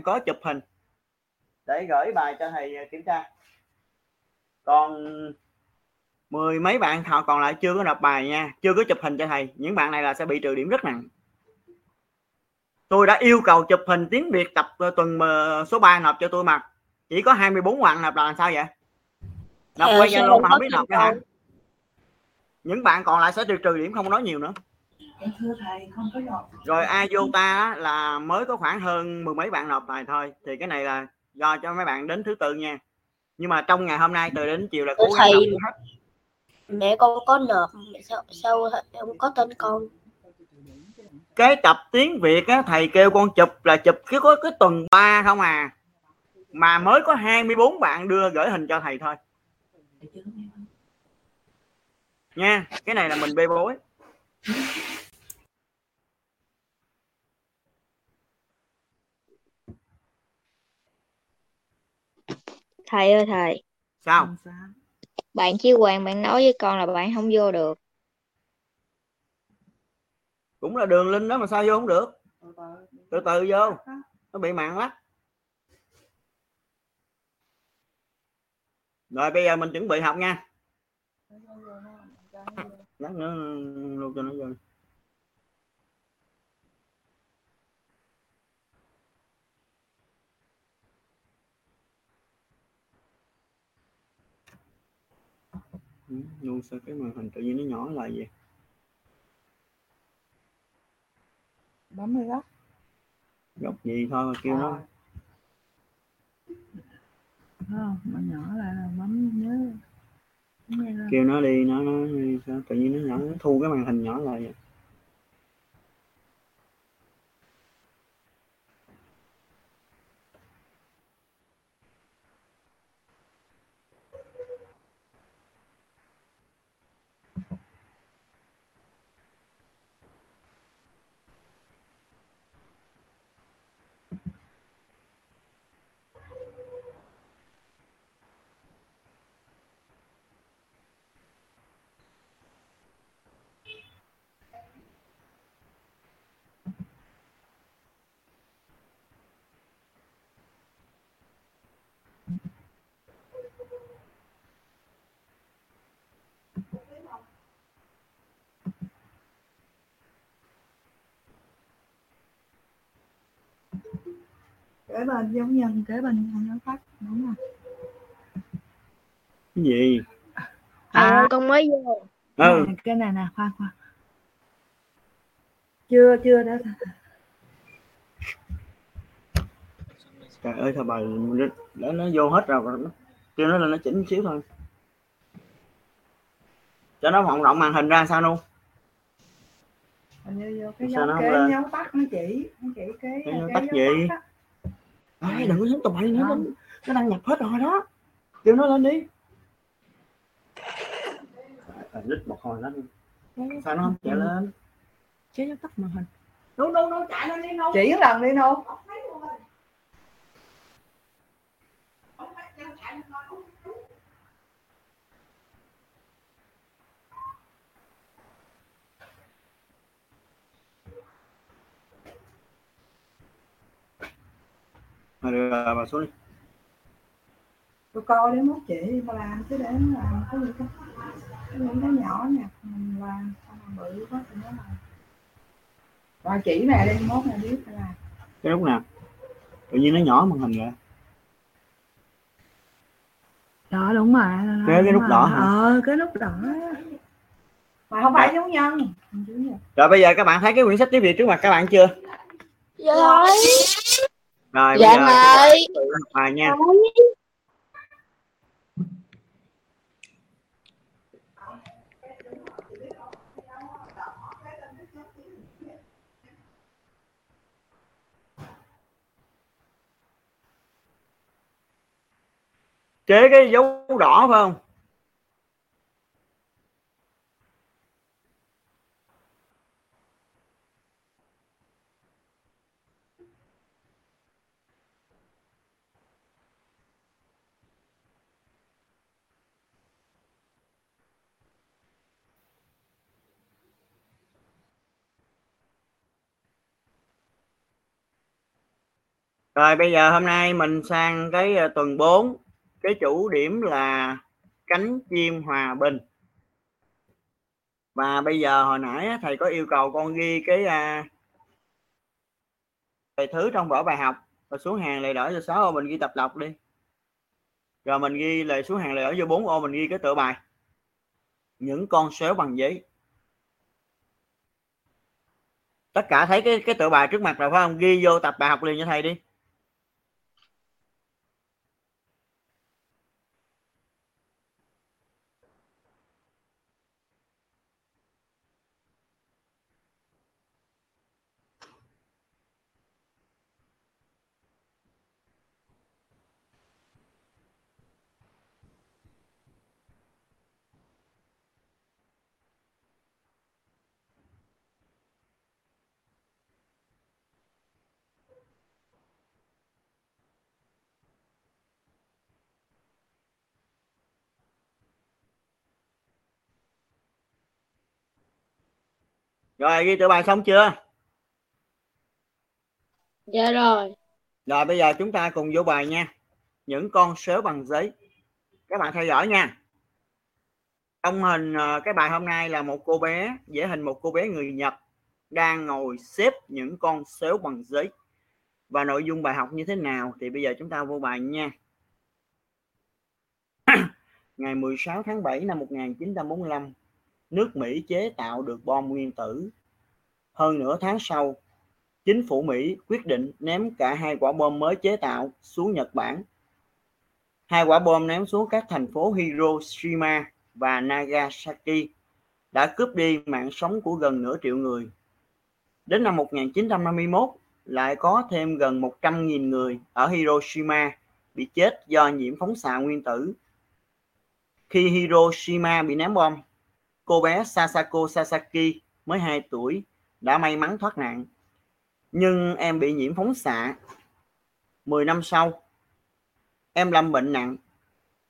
có chụp hình. Để gửi bài cho thầy kiểm tra. Còn mười mấy bạn họ còn lại chưa có nộp bài nha. Chưa có chụp hình cho thầy. Những bạn này là sẽ bị trừ điểm rất nặng. Tôi đã yêu cầu chụp hình tiếng Việt tập ờ, tuần số 3 nộp cho tôi mà. Chỉ có 24 bạn nộp là làm sao vậy? Nộp Ờ, qua Zalo mà không biết nộp cái hả? những bạn còn lại sẽ trừ trừ điểm không nói nhiều nữa thưa thầy không có nộp rồi Iota á, là mới có khoảng hơn mười mấy bạn nộp bài thôi. Thì cái này là do cho mấy bạn đến thứ tự nha. Nhưng mà trong ngày hôm nay từ đến chiều là cố gắng Thầy- nộp hết. mẹ con có nộp sao sao không có tên con? Cái tập tiếng Việt á, thầy kêu con chụp là chụp cái có cái tuần 3 không à. Mà mới có 24 bạn đưa gửi hình cho thầy thôi. Nha cái này là mình bê bối thầy ơi thầy. Sao? Bạn chi hoàng bạn nói với con là bạn không vô được. Cũng là đường link đó mà sao vô không được? Từ từ vô. nó bị mạng lắm. Rồi bây giờ mình chuẩn bị học nha. Lát nữa lưu cho nó vô luôn sao cái màn hình tự nhiên nó nhỏ lại vậy? Bấm vào góc góc gì thôi mà kêu nó. Không mà nhỏ lại là bấm nhớ. Kêu nó đi nó nó đi, sao tự nhiên nó nhỏ nó thu cái màn hình nhỏ lại vậy kế bên giống nhân kế bên không nhớ phát đúng rồi cái gì? À. ơi con mới vô. Ừ. Cái này nè khoan khoan chưa chưa đó trời ơi thôi bà để nó vô hết rồi nó kêu nó lên nó chỉnh xíu thôi. Cho nó vọng rộng màn hình ra sao luôn? Hình như vô cái Sao dấu nó lên? dấu tắt nó chỉ nó chỉ cái Cái cái tắt gì? tắt Ê, đừng có nhấn tụi bay nữa nó, nó đang nhập hết rồi đó. Kêu nó lên đi. Lít một hồi lên. Sao nó không chạy lên? Cái dấu tắt màn hình. Đâu đâu đâu chạy lên đi đâu. Chỉ lần đi đâu mà được rồi, bà xuống đi. Tôi coi để mốt chị mà làm chứ để nó làm có gì cái những cái nhỏ nè mình làm xong rồi bự quá thì nó làm. Rồi chỉ nè đi mốt này biết phải làm. Cái lúc nào? Tự nhiên nó nhỏ màn hình ra đó đúng rồi Cái- cái nút đỏ hả? ờ cái nút đỏ mà không phải dấu nhân Dấu nhân. rồi bây giờ các bạn thấy cái quyển sách tiếng việt trước mặt các bạn chưa? Dạ. thôi rồi dạ bây giờ thầy tự học bài nha. Chế cái dấu đỏ phải không rồi bây giờ hôm nay mình sang cái ờ, tuần 4 cái chủ điểm là cánh chim hòa bình. Và bây giờ hồi nãy thầy có yêu cầu con ghi cái à, bài thứ trong vở bài học. Rồi xuống hàng lời đỡ cho 6 ô mình ghi tập đọc đi. Rồi mình ghi lời xuống hàng lời đỡ vô 4 ô mình ghi cái tựa bài. Những con xéo bằng giấy. Tất cả thấy cái cái tựa bài trước mặt rồi phải không? Ghi vô tập bài học liền cho thầy đi. Rồi ghi tựa bài xong chưa? Dạ rồi. rồi bây giờ chúng ta cùng vô bài nha. Những con số bằng giấy. Các bạn theo dõi nha. Trong hình ờ, cái bài hôm nay là một cô bé vẽ hình một cô bé người Nhật đang ngồi xếp những con số bằng giấy. Và nội dung bài học như thế nào thì bây giờ chúng ta vô bài nha. Ngày 16 tháng 7 năm 1945 nước Mỹ chế tạo được bom nguyên tử hơn nửa tháng sau chính phủ Mỹ quyết định ném cả hai quả bom mới chế tạo xuống Nhật Bản hai quả bom ném xuống các thành phố Hiroshima và Nagasaki đã cướp đi mạng sống của gần nửa triệu người. Đến năm 1951, lại có thêm gần 100.000 người ở Hiroshima bị chết do nhiễm phóng xạ nguyên tử. Khi Hiroshima bị ném bom, cô bé Sasako Sasaki mới 2 tuổi đã may mắn thoát nạn. Nhưng em bị nhiễm phóng xạ. 10 năm sau, em lâm bệnh nặng,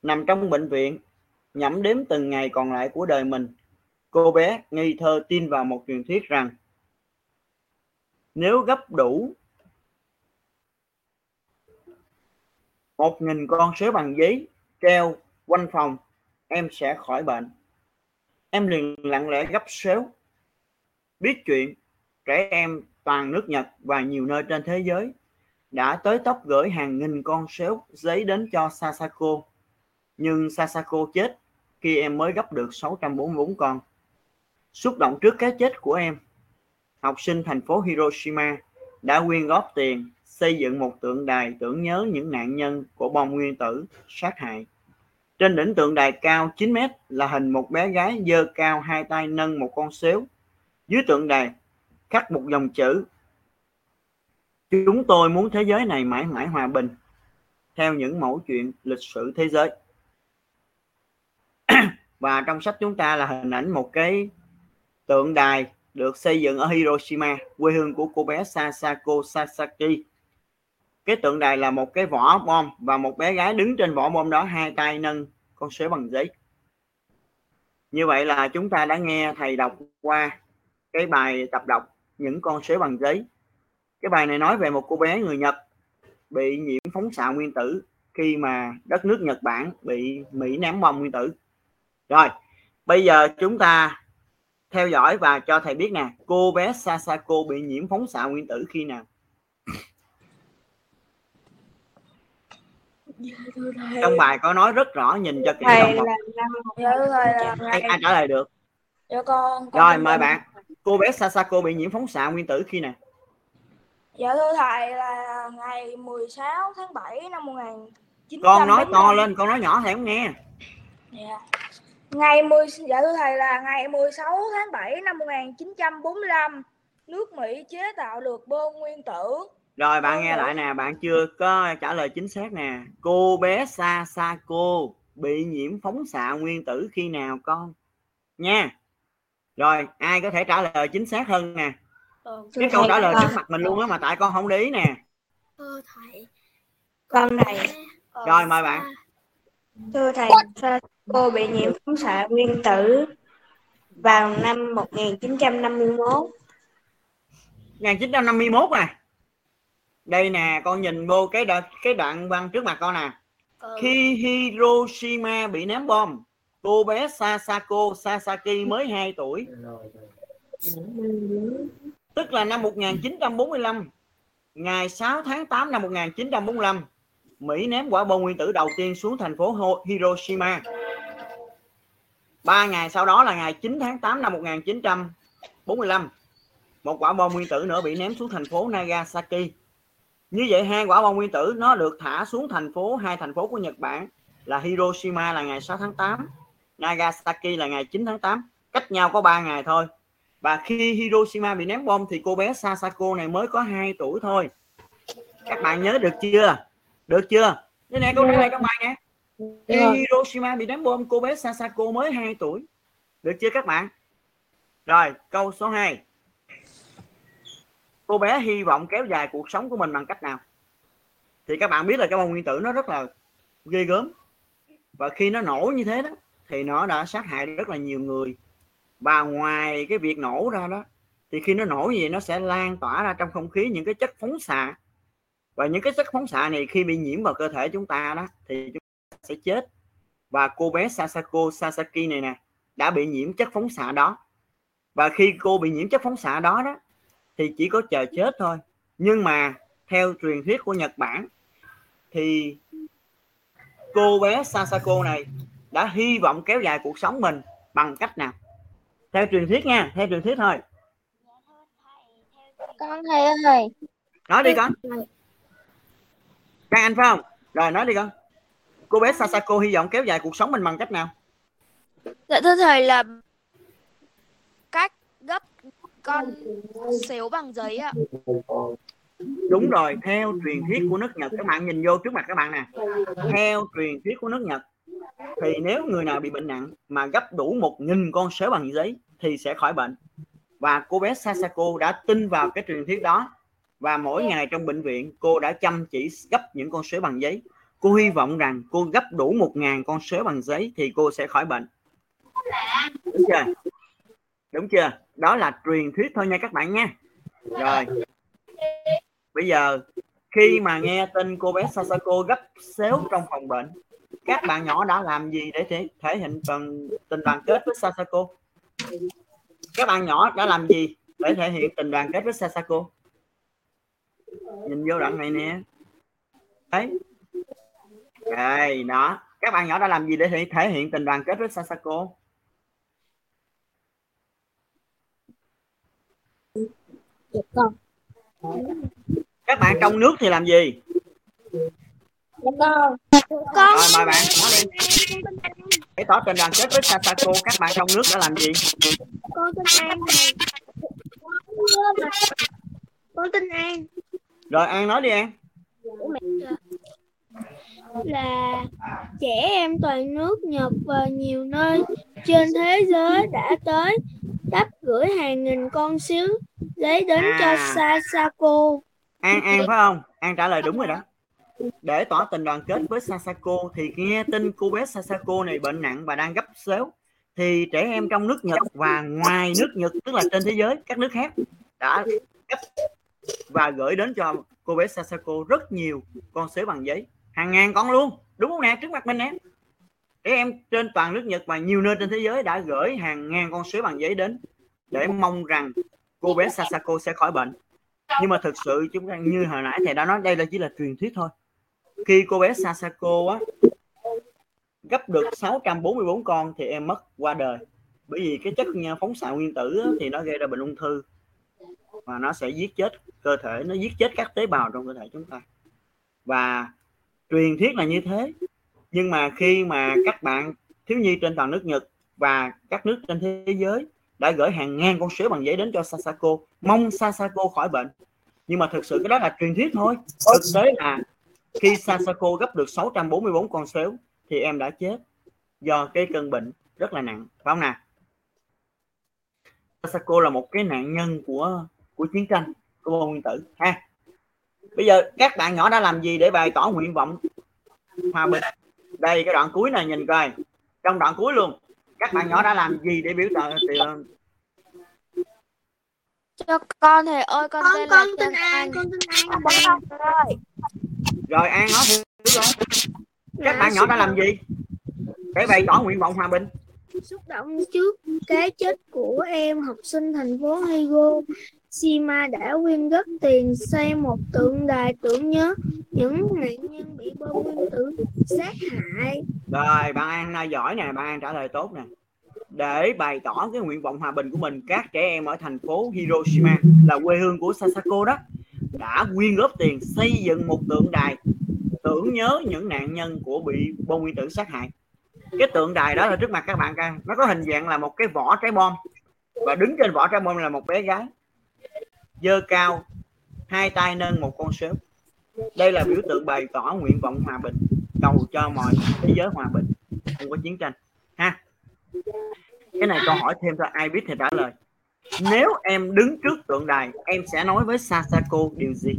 nằm trong bệnh viện nhẩm đếm từng ngày còn lại của đời mình cô bé ngây thơ tin vào một truyền thuyết rằng nếu gấp đủ một nghìn con số bằng giấy treo quanh phòng em sẽ khỏi bệnh em liền lặng lẽ gấp xéo biết chuyện trẻ em toàn nước Nhật và nhiều nơi trên thế giới đã tới tóc gửi hàng nghìn con xéo giấy đến cho Sasako nhưng Sasako chết khi em mới gấp được 644 con. Xúc động trước cái chết của em, học sinh thành phố Hiroshima đã quyên góp tiền xây dựng một tượng đài tưởng nhớ những nạn nhân của bom nguyên tử sát hại. Trên đỉnh tượng đài cao 9 mét là hình một bé gái dơ cao hai tay nâng một con xéo. Dưới tượng đài khắc một dòng chữ, Chúng tôi muốn thế giới này mãi mãi hòa bình, theo những mẫu chuyện lịch sử thế giới và trong sách chúng ta là hình ảnh một cái tượng đài được xây dựng ở Hiroshima, quê hương của cô bé Sasako Sasaki cái tượng đài là một cái vỏ bom và một bé gái đứng trên vỏ bom đó hai tay nâng con số bằng giấy. Như vậy là chúng ta đã nghe thầy đọc qua cái bài tập đọc những con số bằng giấy. Cái bài này nói về một cô bé người Nhật bị nhiễm phóng xạ nguyên tử khi mà đất nước Nhật Bản bị Mỹ ném bom nguyên tử. Rồi, bây giờ chúng ta theo dõi và cho thầy biết nè, cô bé Sasako bị nhiễm phóng xạ nguyên tử khi nào? Trong bài có nói rất rõ nhìn cho kỹ thầy đồng là ai, ai trả lời được? Dạ con, con rồi mời bạn. cô bé Sasako bị nhiễm phóng xạ nguyên tử khi nào? Dạ thưa thầy là ngày 16 tháng 7 năm 1945 con nói to lên con nói nhỏ thầy không nghe. Dạ. Ngày 10 dạ thưa thầy là ngày 16 tháng 7 năm 1945 nước Mỹ chế tạo được bom nguyên tử. Rồi bạn nghe lại nè bạn chưa có trả lời chính xác nè. Cô bé Sasako bị nhiễm phóng xạ nguyên tử khi nào con? Nha. Rồi ai có thể trả lời chính xác hơn nè? Cái câu trả lời trước mặt mình luôn á mà tại con không để ý nè. Thưa thầy. Con thầy. Rồi, mời bạn. thưa thầy cô bị nhiễm phóng xạ nguyên tử vào năm 1951 1951 à đây nè con nhìn vô cái đoạn cái đoạn văn trước mặt con nè. Ừ. khi Hiroshima bị ném bom cô bé Sasako Sasaki mới 2 tuổi. Tức là năm 1945 ngày 6 tháng 8 năm 1945 Mỹ ném quả bom nguyên tử đầu tiên xuống thành phố Hiroshima. Ba ngày sau đó là ngày 9 tháng 8 năm 1945 một quả bom nguyên tử nữa bị ném xuống thành phố Nagasaki như vậy hai quả bom nguyên tử nó được thả xuống thành phố hai thành phố của Nhật Bản là Hiroshima là ngày 6 tháng 8 Nagasaki là ngày 9 tháng 8 cách nhau có 3 ngày thôi. Và khi Hiroshima bị ném bom thì cô bé Sasako này mới có 2 tuổi thôi. Các bạn nhớ được chưa? Được chưa? Đây nè câu trả lời trong bài nè. Khi Hiroshima bị ném bom cô bé Sasako mới 2 tuổi. Được chưa các bạn? Rồi câu số 2 cô bé hy vọng kéo dài cuộc sống của mình bằng cách nào? Thì các bạn biết là cái bom nguyên tử nó rất là ghê gớm. Và khi nó nổ như thế đó, thì nó đã sát hại rất là nhiều người. Và ngoài cái việc nổ ra đó, thì khi nó nổ gì nó sẽ lan tỏa ra trong không khí những cái chất phóng xạ. Và những cái chất phóng xạ này khi bị nhiễm vào cơ thể chúng ta đó, thì chúng ta sẽ chết. Và cô bé Sasako Sasaki này nè, đã bị nhiễm chất phóng xạ đó. Và khi cô bị nhiễm chất phóng xạ đó đó thì chỉ có chờ chết thôi. Nhưng mà theo truyền thuyết của Nhật Bản thì cô bé Sasako này đã hy vọng kéo dài cuộc sống mình bằng cách nào? Theo truyền thuyết nha theo truyền thuyết thôi. Con thầy ơi, nói đi con. các anh phải không? Rồi nói đi con. Cô bé Sasako hy vọng kéo dài cuộc sống mình bằng cách nào? Dạ thưa thầy là con xéo bằng giấy ạ. đúng rồi, theo truyền thuyết của nước Nhật, các bạn nhìn vô trước mặt các bạn nè. Theo truyền thuyết của nước Nhật, thì nếu người nào bị bệnh nặng mà gấp đủ một nghìn con sếu bằng giấy thì sẽ khỏi bệnh. Và cô bé Sasako đã tin vào cái truyền thuyết đó. Và mỗi ngày trong bệnh viện, cô đã chăm chỉ gấp những con sếu bằng giấy. Cô hy vọng rằng cô gấp đủ một ngàn con sếu bằng giấy thì cô sẽ khỏi bệnh. Đúng chưa? Đúng chưa? Đó là truyền thuyết thôi nha các bạn nha. Rồi. Bây giờ khi mà nghe tin cô bé Sasako gấp xéo trong phòng bệnh các bạn nhỏ đã làm gì để thể, thể hiện tình, tình đoàn kết với Sasako? Các bạn nhỏ đã làm gì để thể hiện tình đoàn kết với Sasako? Nhìn vô đoạn này nè. Thấy? Đây đó. Các bạn nhỏ đã làm gì để thể, thể hiện tình đoàn kết với Sasako? Con. các bạn trong nước thì làm gì? Con. Con. Rồi mời bạn. Nói đi để tỏ tình đoàn kết với Sasako các bạn trong nước đã làm gì? Con tên An. Con tên An. Rồi an nói đi an. Là trẻ em toàn nước Nhật và nhiều nơi trên thế giới đã tới đắp gửi hàng nghìn con xíu giấy đến cho À. Sasako. An An phải không? An trả lời đúng rồi đó. Để tỏ tình đoàn kết với Sasako thì nghe tin cô bé Sasako này bệnh nặng và đang gấp xéo thì trẻ em trong nước Nhật và ngoài nước Nhật tức là trên thế giới các nước khác đã gấp và gửi đến cho cô bé Sasako rất nhiều con xéo bằng giấy hàng ngàn con luôn đúng không nè trước mặt mình nè trẻ em trên toàn nước Nhật và nhiều nơi trên thế giới đã gửi hàng ngàn con xéo bằng giấy đến để mong rằng cô bé Sasako sẽ khỏi bệnh. Nhưng mà thực sự chúng ta như hồi nãy thầy đã nói đây là chỉ là truyền thuyết thôi. Khi cô bé Sasako á gấp được 644 con thì em mất qua đời. Bởi vì cái chất phóng xạ nguyên tử á, thì nó gây ra bệnh ung thư. Và nó sẽ giết chết cơ thể nó giết chết các tế bào trong cơ thể chúng ta. Và truyền thuyết là như thế. Nhưng mà khi mà các bạn thiếu nhi trên toàn nước Nhật và các nước trên thế giới đã gửi hàng ngàn con sếu bằng giấy đến cho Sasako. Mong Sasako khỏi bệnh. Nhưng mà thực sự cái đó là truyền thuyết thôi. Thực tế là khi Sasako gấp được 644 con sếu thì em đã chết do cái cơn bệnh rất là nặng. Phải không nào? Sasako là một cái nạn nhân của của chiến tranh, của bom nguyên tử, ha. Bây giờ các bạn nhỏ đã làm gì để bày tỏ nguyện vọng hòa bình? Đây, cái đoạn cuối này nhìn coi. Trong đoạn cuối luôn các bạn nhỏ đã làm gì để biểu tỏ thì, cho cho con thầy ơi con, Con tên con là tên An, An. con tên An. Con ơi. Rồi an nói thử coi các bạn nhỏ xúc đã làm động- gì? Để bày tỏ nguyện vọng hòa bình. Xúc động trước cái chết của em học sinh thành phố Hiroshima đã quyên góp tiền xây một tượng đài tưởng nhớ. Những nạn nhân bị bom nguyên tử sát hại. Rồi bạn an à, giỏi nè bạn an trả lời tốt nè. Để bày tỏ cái nguyện vọng hòa bình của mình các trẻ em ở thành phố Hiroshima là quê hương của Sasako đó đã quyên góp tiền xây dựng một tượng đài tưởng nhớ những nạn nhân của bị bom nguyên tử sát hại. Cái tượng đài đó là trước mặt các bạn coi nó có hình dạng là một cái vỏ trái bom. Và đứng trên vỏ trái bom là một bé gái dơ cao, hai tay nâng một con sếu đây là biểu tượng bày tỏ nguyện vọng hòa bình, cầu cho mọi thế giới hòa bình. Không có chiến tranh. Ha. Cái này câu hỏi thêm thôi ai biết thì trả lời. Nếu em đứng trước tượng đài, em sẽ nói với Sasako điều gì?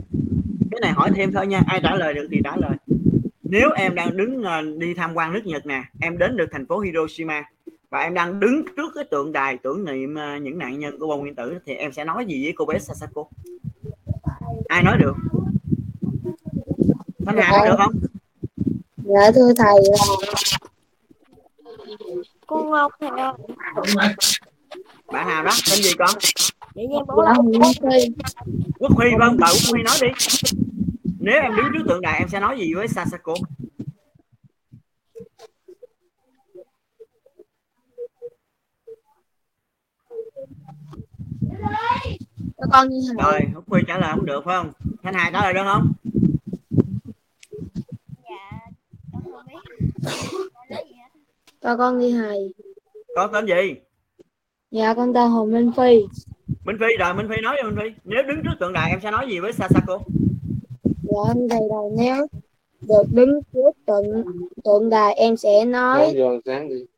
Cái này hỏi thêm thôi nha, ai trả lời được thì trả lời. Nếu em đang đứng ờ, đi tham quan nước Nhật nè, em đến được thành phố Hiroshima và em đang đứng trước cái tượng đài tưởng niệm ờ, những nạn nhân của bom nguyên tử thì em sẽ nói gì với cô bé Sasako ai nói được? Thanh Hà nói được không? Dạ thưa thầy là con Ngọc thầy ơi bạn nào đó tên gì con? Để em bảo dạ Nguyễn Phi Quốc Huy vâng bà Quốc Huy nói đi. Nếu em đứng trước tượng đài em sẽ nói gì với Sasako cho con như thầy rồi Quốc Huy trả lời không được phải không? Thanh Hà trả lời được không? Dạ con không biết. Cho con như thầy con tên gì? Dạ con tên Hồ Minh Phi. Minh Phi rồi Minh Phi nói cho Minh Phi. Nếu đứng trước tượng đài em sẽ nói gì với Sasako dạ thầy là nếu được đứng trước tượng tượng đài em sẽ nói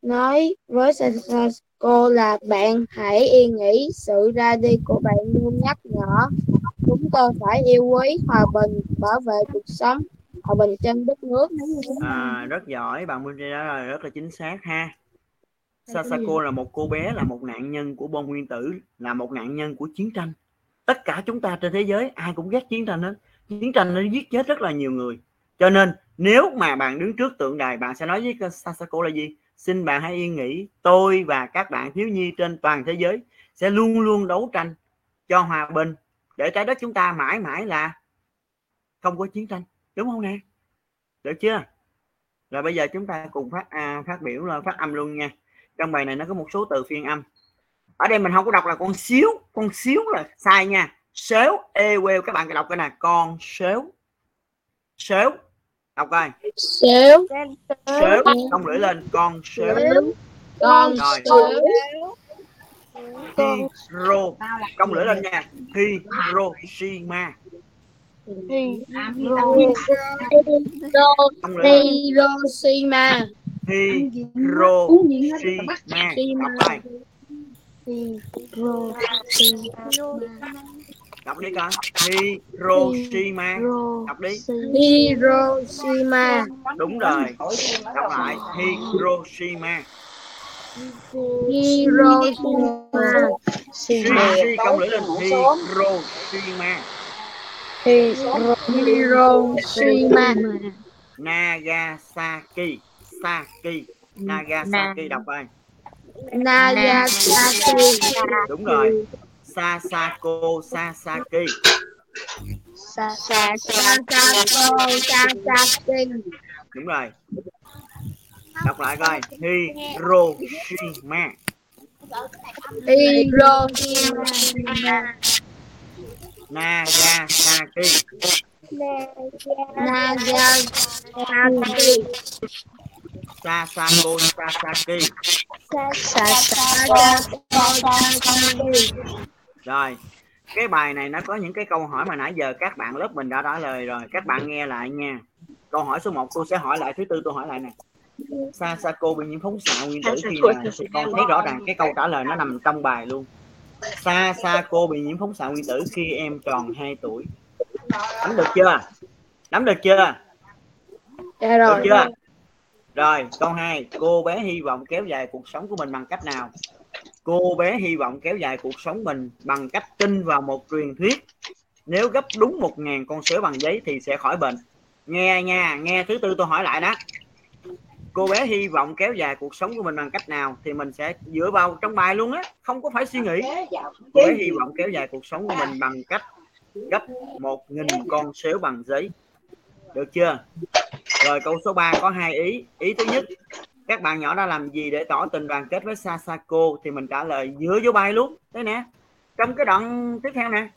nói với cô là bạn hãy yên nghĩ sự ra đi của bạn luôn nhắc nhở. Chúng tôi phải yêu quý hòa bình bảo vệ cuộc sống hòa bình trên đất nước. À, rất giỏi bạn Minh Phi trả lời rất là chính xác ha. Sasako là một cô bé là một nạn nhân của bom nguyên tử là một nạn nhân của chiến tranh. Tất cả chúng ta trên thế giới ai cũng ghét chiến tranh hết. Chiến tranh nó giết chết rất là nhiều người. Cho nên nếu mà bạn đứng trước tượng đài bạn sẽ nói với Sasako là gì? Xin bạn hãy yên nghĩ tôi và các bạn thiếu nhi trên toàn thế giới sẽ luôn luôn đấu tranh cho hòa bình. Để trái đất chúng ta mãi mãi là không có chiến tranh. Đúng không nè? Được chưa? Rồi bây giờ chúng ta cùng phát à, phát biểu là phát âm luôn nha. Trong bài này nó có một số từ phiên âm. Ở đây mình không có đọc là con xíu con xíu là sai nha. Xéo ê quêu các bạn đọc cái này con xéo xéo đọc coi. Xéo xếu không lưỡi lên. Con xếu. Con rồi. hiro công lưỡi lên nha. Hiroshima. Lên. Hiroshima. Hiroshima đọc coi đi con hiroshima. Đọc đi. Hiroshima. Đúng rồi. Đọc lại. Hiroshima. Hiroshima. Shi Shi công lưỡi lên. Hiroshima. Hiroshima. Nagasaki. Saki. Nagasaki đọc coi. Nagasaki. Đúng rồi Sasako Sasaki Sasako Sasaki đúng rồi. Đọc lại coi. Hiroshima. Hiroshima. Nagasaki. Nagasaki. Sasako Sasaki Sasako Sasaki rồi cái bài này nó có những cái câu hỏi mà nãy giờ các bạn lớp mình đã trả lời rồi. Các bạn nghe lại nha. Câu hỏi số 1 tôi sẽ hỏi lại. Thứ tư tôi hỏi lại nè. Sasako bị nhiễm phóng xạ nguyên tử khi nào thì con thấy rõ ràng cái câu trả lời nó nằm trong bài luôn. Sasako bị nhiễm phóng xạ nguyên tử khi em tròn 2 tuổi. Nắm được chưa? Nắm được chưa? Dạ được rồi chưa? Rồi câu 2 cô bé hy vọng kéo dài cuộc sống của mình bằng cách nào cô bé hy vọng kéo dài cuộc sống mình bằng cách tin vào một truyền thuyết. Nếu gấp đúng một ngàn con sếu bằng giấy thì sẽ khỏi bệnh. Nghe nha nghe thứ tư tôi hỏi lại đó. Cô bé hy vọng kéo dài cuộc sống của mình bằng cách nào thì mình sẽ dựa vào trong bài luôn á không có phải suy nghĩ. Cô bé hy vọng kéo dài cuộc sống của mình bằng cách gấp một nghìn con sếu bằng giấy. Được chưa? Rồi câu số 3 có hai ý. Ý thứ nhất các bạn nhỏ đã làm gì để tỏ tình đoàn kết với Sasako thì mình trả lời dựa vô bài luôn. Thế nè, trong cái đoạn tiếp theo nè.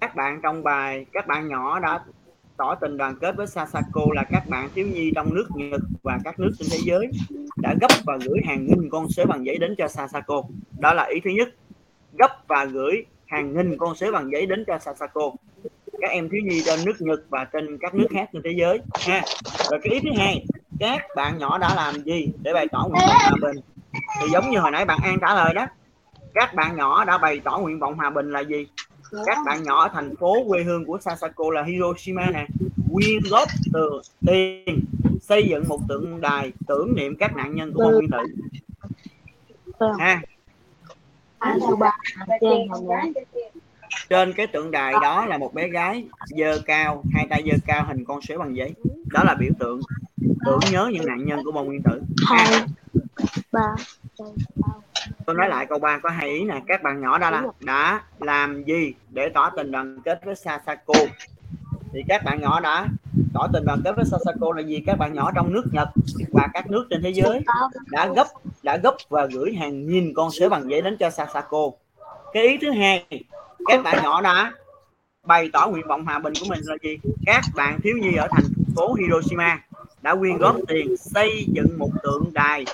Các bạn trong bài, các bạn nhỏ đã tỏ tình đoàn kết với Sasako là các bạn thiếu nhi trong nước Nhật và các nước trên thế giới đã gấp và gửi hàng nghìn con sếu bằng giấy đến cho Sasako. Đó là ý thứ nhất, gấp và gửi hàng nghìn con sếu bằng giấy đến cho Sasako. Các em thiếu nhi trên nước Nhật và trên các nước khác trên thế giới. Ha, rồi cái ý thứ hai các bạn nhỏ đã làm gì để bày tỏ nguyện vọng hòa bình? Thì giống như hồi nãy bạn An trả lời đó, các bạn nhỏ đã bày tỏ nguyện vọng hòa bình là gì? Các bạn nhỏ ở thành phố quê hương của Sasako là Hiroshima nè. Quyên góp từ tiền, xây dựng một tượng đài tưởng niệm các nạn nhân của bom nguyên tử. Ha. Trên cái tượng đài đó là một bé gái dơ cao, hai tay dơ cao, hình con sếu bằng giấy. Đó là biểu tượng tưởng nhớ những nạn nhân của bom nguyên tử. Hai. Ba. Tôi nói lại câu 3 có hai ý nè. Các bạn nhỏ đã làm đã làm gì để tỏ tình đoàn kết với Sasako? Thì các bạn nhỏ đã tỏ tình đoàn kết với Sasako là gì các bạn nhỏ trong nước Nhật và các nước trên thế giới đã gấp đã gấp và gửi hàng nghìn con sếu bằng giấy đến cho Sasako. Cái ý thứ hai các bạn nhỏ đã bày tỏ nguyện vọng hòa bình của mình là gì? Các bạn thiếu nhi ở thành phố Hiroshima đã quyên góp tiền xây dựng một tượng đài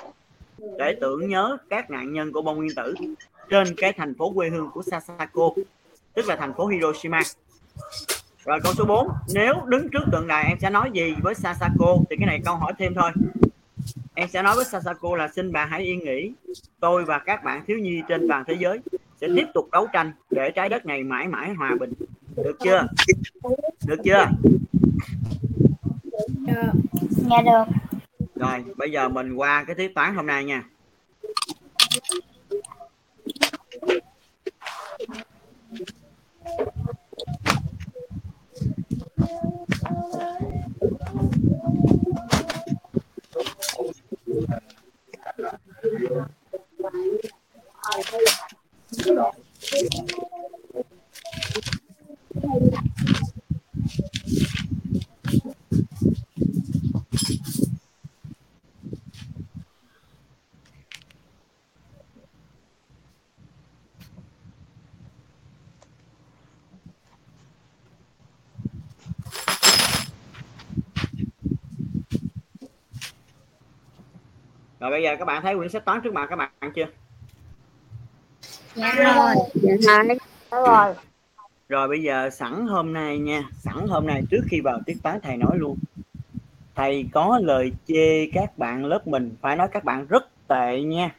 để tưởng nhớ các nạn nhân của bom nguyên tử trên cái thành phố quê hương của Sasako tức là thành phố Hiroshima. Rồi câu số 4 nếu đứng trước tượng đài em sẽ nói gì với Sasako? Thì cái này câu hỏi thêm thôi. Em sẽ nói với Sasako là xin bà hãy yên nghỉ. Tôi và các bạn thiếu nhi trên toàn thế giới sẽ tiếp tục đấu tranh để trái đất này mãi mãi hòa bình. Được chưa? Được chưa nghe được. Rồi bây giờ mình qua cái tiết toán hôm nay nha. Rồi bây giờ các bạn thấy quyển sách toán trước mặt các bạn chưa? Dạ rồi. Dạ rồi. Rồi. Bây giờ sẵn hôm nay nha. Sẵn hôm nay trước khi vào tiết toán thầy nói luôn. Thầy có lời chê các bạn lớp mình. Phải nói các bạn rất tệ nha.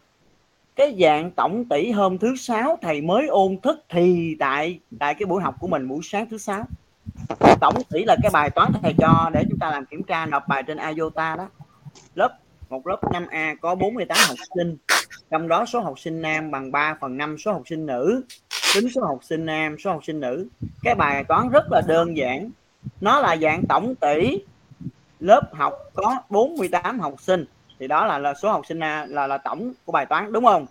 Cái dạng tổng tỷ hôm thứ sáu thầy mới ôn thức thì tại tại cái buổi học của mình buổi sáng thứ sáu. Tổng tỷ là cái bài toán thầy cho để chúng ta làm kiểm tra nộp bài trên IOTA đó. Lớp một lớp 5A có 48 học sinh trong đó số học sinh nam bằng 3 phần 5 số học sinh nữ. Tính số học sinh nam số học sinh nữ. Cái bài toán rất là đơn giản. Nó là dạng tổng tỷ. Lớp học có 48 học sinh. Thì đó là, là số học sinh là, là là tổng của bài toán đúng không?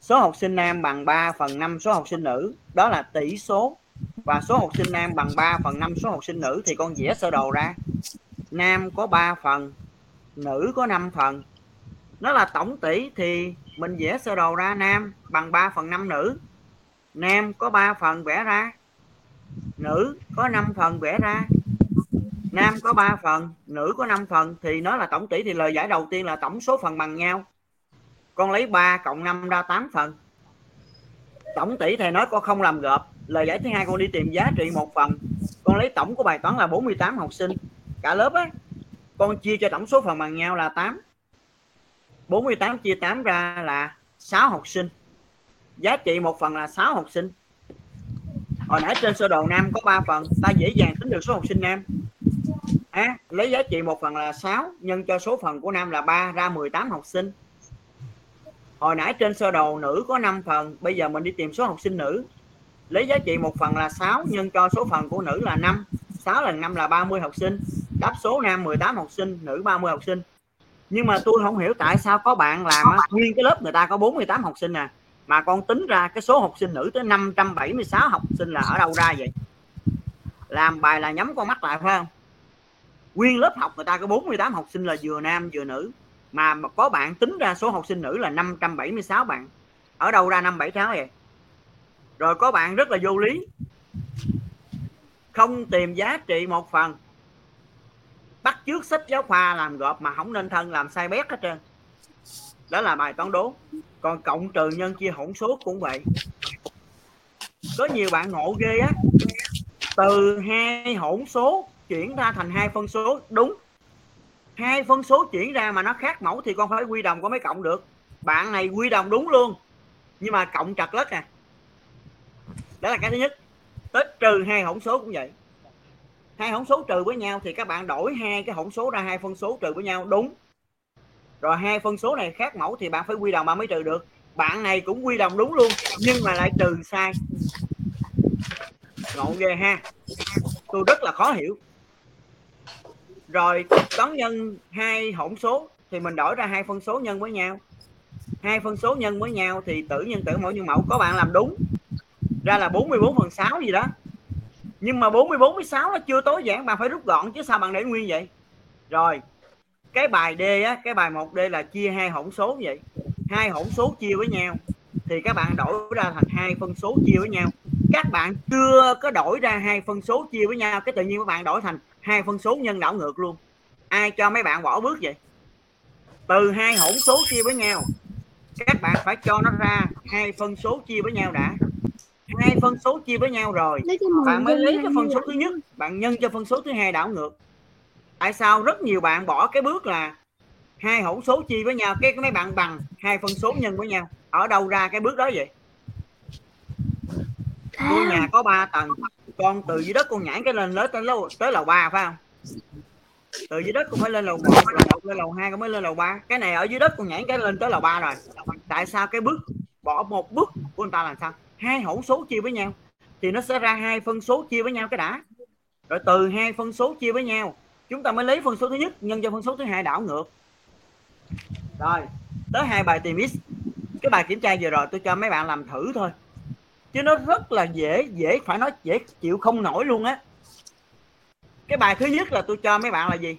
Số học sinh nam bằng 3 phần 5 số học sinh nữ. Đó là tỷ số. Và số học sinh nam bằng 3 phần 5 số học sinh nữ. Thì con vẽ sơ đồ ra. Nam có 3 phần nữ có 5 phần. Nó là tổng tỷ thì mình vẽ sơ đồ ra nam bằng 3 phần 5 nữ. Nam có 3 phần vẽ ra. Nữ có 5 phần vẽ ra. Nam có 3 phần, nữ có 5 phần thì nó là tổng tỷ thì lời giải đầu tiên là tổng số phần bằng nhau. Con lấy 3 cộng 5 ra 8 phần. Tổng tỷ thầy nói con không làm gộp. Lời giải thứ hai con đi tìm giá trị một phần. Con lấy tổng của bài toán là 48 học sinh. Cả lớp á con chia cho tổng số phần bằng nhau là 8 48 chia 8 ra là 6 học sinh. Giá trị một phần là 6 học sinh. Hồi nãy trên sơ đồ nam có 3 phần ta dễ dàng tính được số học sinh nam. À, lấy giá trị một phần là 6 nhân cho số phần của nam là 3 ra 18 học sinh. Hồi nãy trên sơ đồ nữ có 5 phần bây giờ mình đi tìm số học sinh nữ. Lấy giá trị một phần là 6 nhân cho số phần của nữ là 5 6 lần 5 là 30 học sinh. Đáp số nam 18 học sinh nữ 30 học sinh. Nhưng mà tôi không hiểu tại sao có bạn làm nguyên cái lớp người ta có 48 học sinh nè à, mà con tính ra cái số học sinh nữ tới 576 học sinh là ở đâu ra vậy? Làm bài là nhắm con mắt lại phải không? Nguyên lớp học người ta có 48 học sinh là vừa nam vừa nữ mà có bạn tính ra số học sinh nữ là 576 bạn. Ở đâu ra 576 vậy? Rồi có bạn rất là vô lý không tìm giá trị một phần. Bắt trước sách giáo khoa làm gộp mà không nên thân làm sai bét hết trơn. Đó là bài toán đố. Còn cộng trừ nhân chia hỗn số cũng vậy. Có nhiều bạn ngộ ghê á. Từ hai hỗn số chuyển ra thành hai phân số. Đúng. Hai phân số chuyển ra mà nó khác mẫu thì con phải quy đồng có mấy cộng được. Bạn này quy đồng đúng luôn. Nhưng mà cộng trật lất à. Đó là cái thứ nhất tích trừ hai hỗn số cũng vậy. Hai hỗn số trừ với nhau thì các bạn đổi hai cái hỗn số ra hai phân số trừ với nhau, đúng. Rồi hai phân số này khác mẫu thì bạn phải quy đồng bạn mới trừ được. Bạn này cũng quy đồng đúng luôn, nhưng mà lại trừ sai. Ngộ ghê ha. Tôi rất là khó hiểu. Rồi toán nhân hai hỗn số thì mình đổi ra hai phân số nhân với nhau. Hai phân số nhân với nhau thì tử nhân tử mẫu nhân mẫu, có bạn làm đúng ra là 44 phần 6 gì đó. Nhưng mà 44 với 6 nó chưa tối giản, bạn phải rút gọn, chứ sao bạn để nguyên vậy? Rồi, cái bài D á, cái bài 1D là chia hai hỗn số vậy. Hai hỗn số chia với nhau, thì các bạn đổi ra thành hai phân số chia với nhau. Các bạn chưa có đổi ra hai phân số chia với nhau, cái tự nhiên các bạn đổi thành hai phân số nhân đảo ngược luôn. Ai cho mấy bạn bỏ bước vậy? Từ hai hỗn số chia với nhau, các bạn phải cho nó ra hai phân số chia với nhau đã hai phân số chia với nhau rồi. Bạn mới lấy cái phân số thứ nhất. Bạn nhân cho phân số thứ hai đảo ngược. Tại sao rất nhiều bạn bỏ cái bước là hai hỗn số chia với nhau cái mấy bạn bằng hai phân số nhân với nhau? Ở đâu ra cái bước đó vậy? Ngôi nhà có 3 tầng con từ dưới đất con nhảy cái lên lớn tới lầu tới lầu ba phải không? Từ dưới đất con phải lên lầu một lầu một lên lầu hai con mới lên lầu ba. Cái này ở dưới đất con nhảy cái lên tới lầu ba rồi. Tại sao cái bước bỏ một bước của người ta làm sao hai hỗn số chia với nhau, thì nó sẽ ra hai phân số chia với nhau cái đã. Rồi từ hai phân số chia với nhau, chúng ta mới lấy phân số thứ nhất nhân cho phân số thứ hai đảo ngược. Rồi, tới hai bài tìm x. Cái bài kiểm tra vừa rồi tôi cho mấy bạn làm thử thôi. Chứ nó rất là dễ dễ, phải nói dễ chịu không nổi luôn á. Cái bài thứ nhất là tôi cho mấy bạn là gì?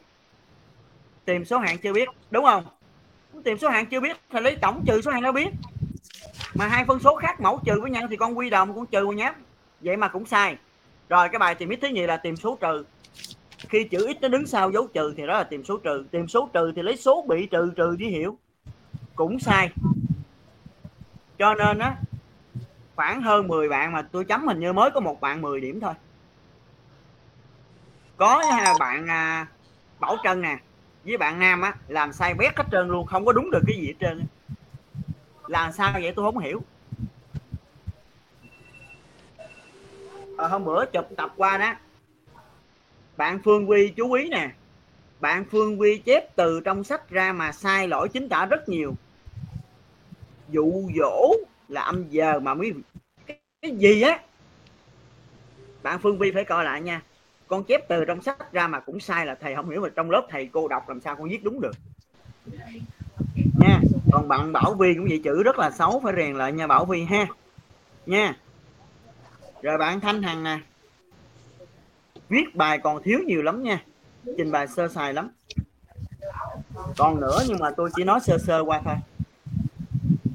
Tìm số hạng chưa biết, đúng không? Tìm số hạng chưa biết thì lấy tổng trừ số hạng nó biết mà hai phân số khác mẫu trừ với nhau thì con quy đồng cũng trừ nháp vậy mà cũng sai. Rồi cái bài tìm x thứ nhì là tìm số trừ. Khi chữ x nó đứng sau dấu trừ thì đó là tìm số trừ. Tìm số trừ thì lấy số bị trừ trừ đi hiểu. Cũng sai. Cho nên á khoảng hơn 10 bạn mà tôi chấm hình như mới có một bạn 10 điểm thôi. Có bạn à, Bảo Trân nè với bạn Nam á làm sai bét hết trơn luôn không có đúng được cái gì hết trơn làm sao vậy? Tôi không hiểu. À, hôm bữa chụp tập qua đó. Bạn Phương Quy chú ý nè. Bạn Phương Quy chép từ trong sách ra mà sai lỗi chính tả rất nhiều. Dụ dỗ là âm giờ mà mới cái, gì á? Bạn Phương Vi phải coi lại nha. Con chép từ trong sách ra mà cũng sai là thầy không hiểu mà trong lớp thầy cô đọc làm sao con viết đúng được còn bạn Bảo Vi cũng vậy chữ rất là xấu, phải rèn lại nha Bảo Vi ha. Nha. Rồi bạn Thanh Hằng nè. Viết bài còn thiếu nhiều lắm nha. Trình bày sơ sài lắm. Còn nữa, nhưng mà tôi chỉ nói sơ sơ qua thôi.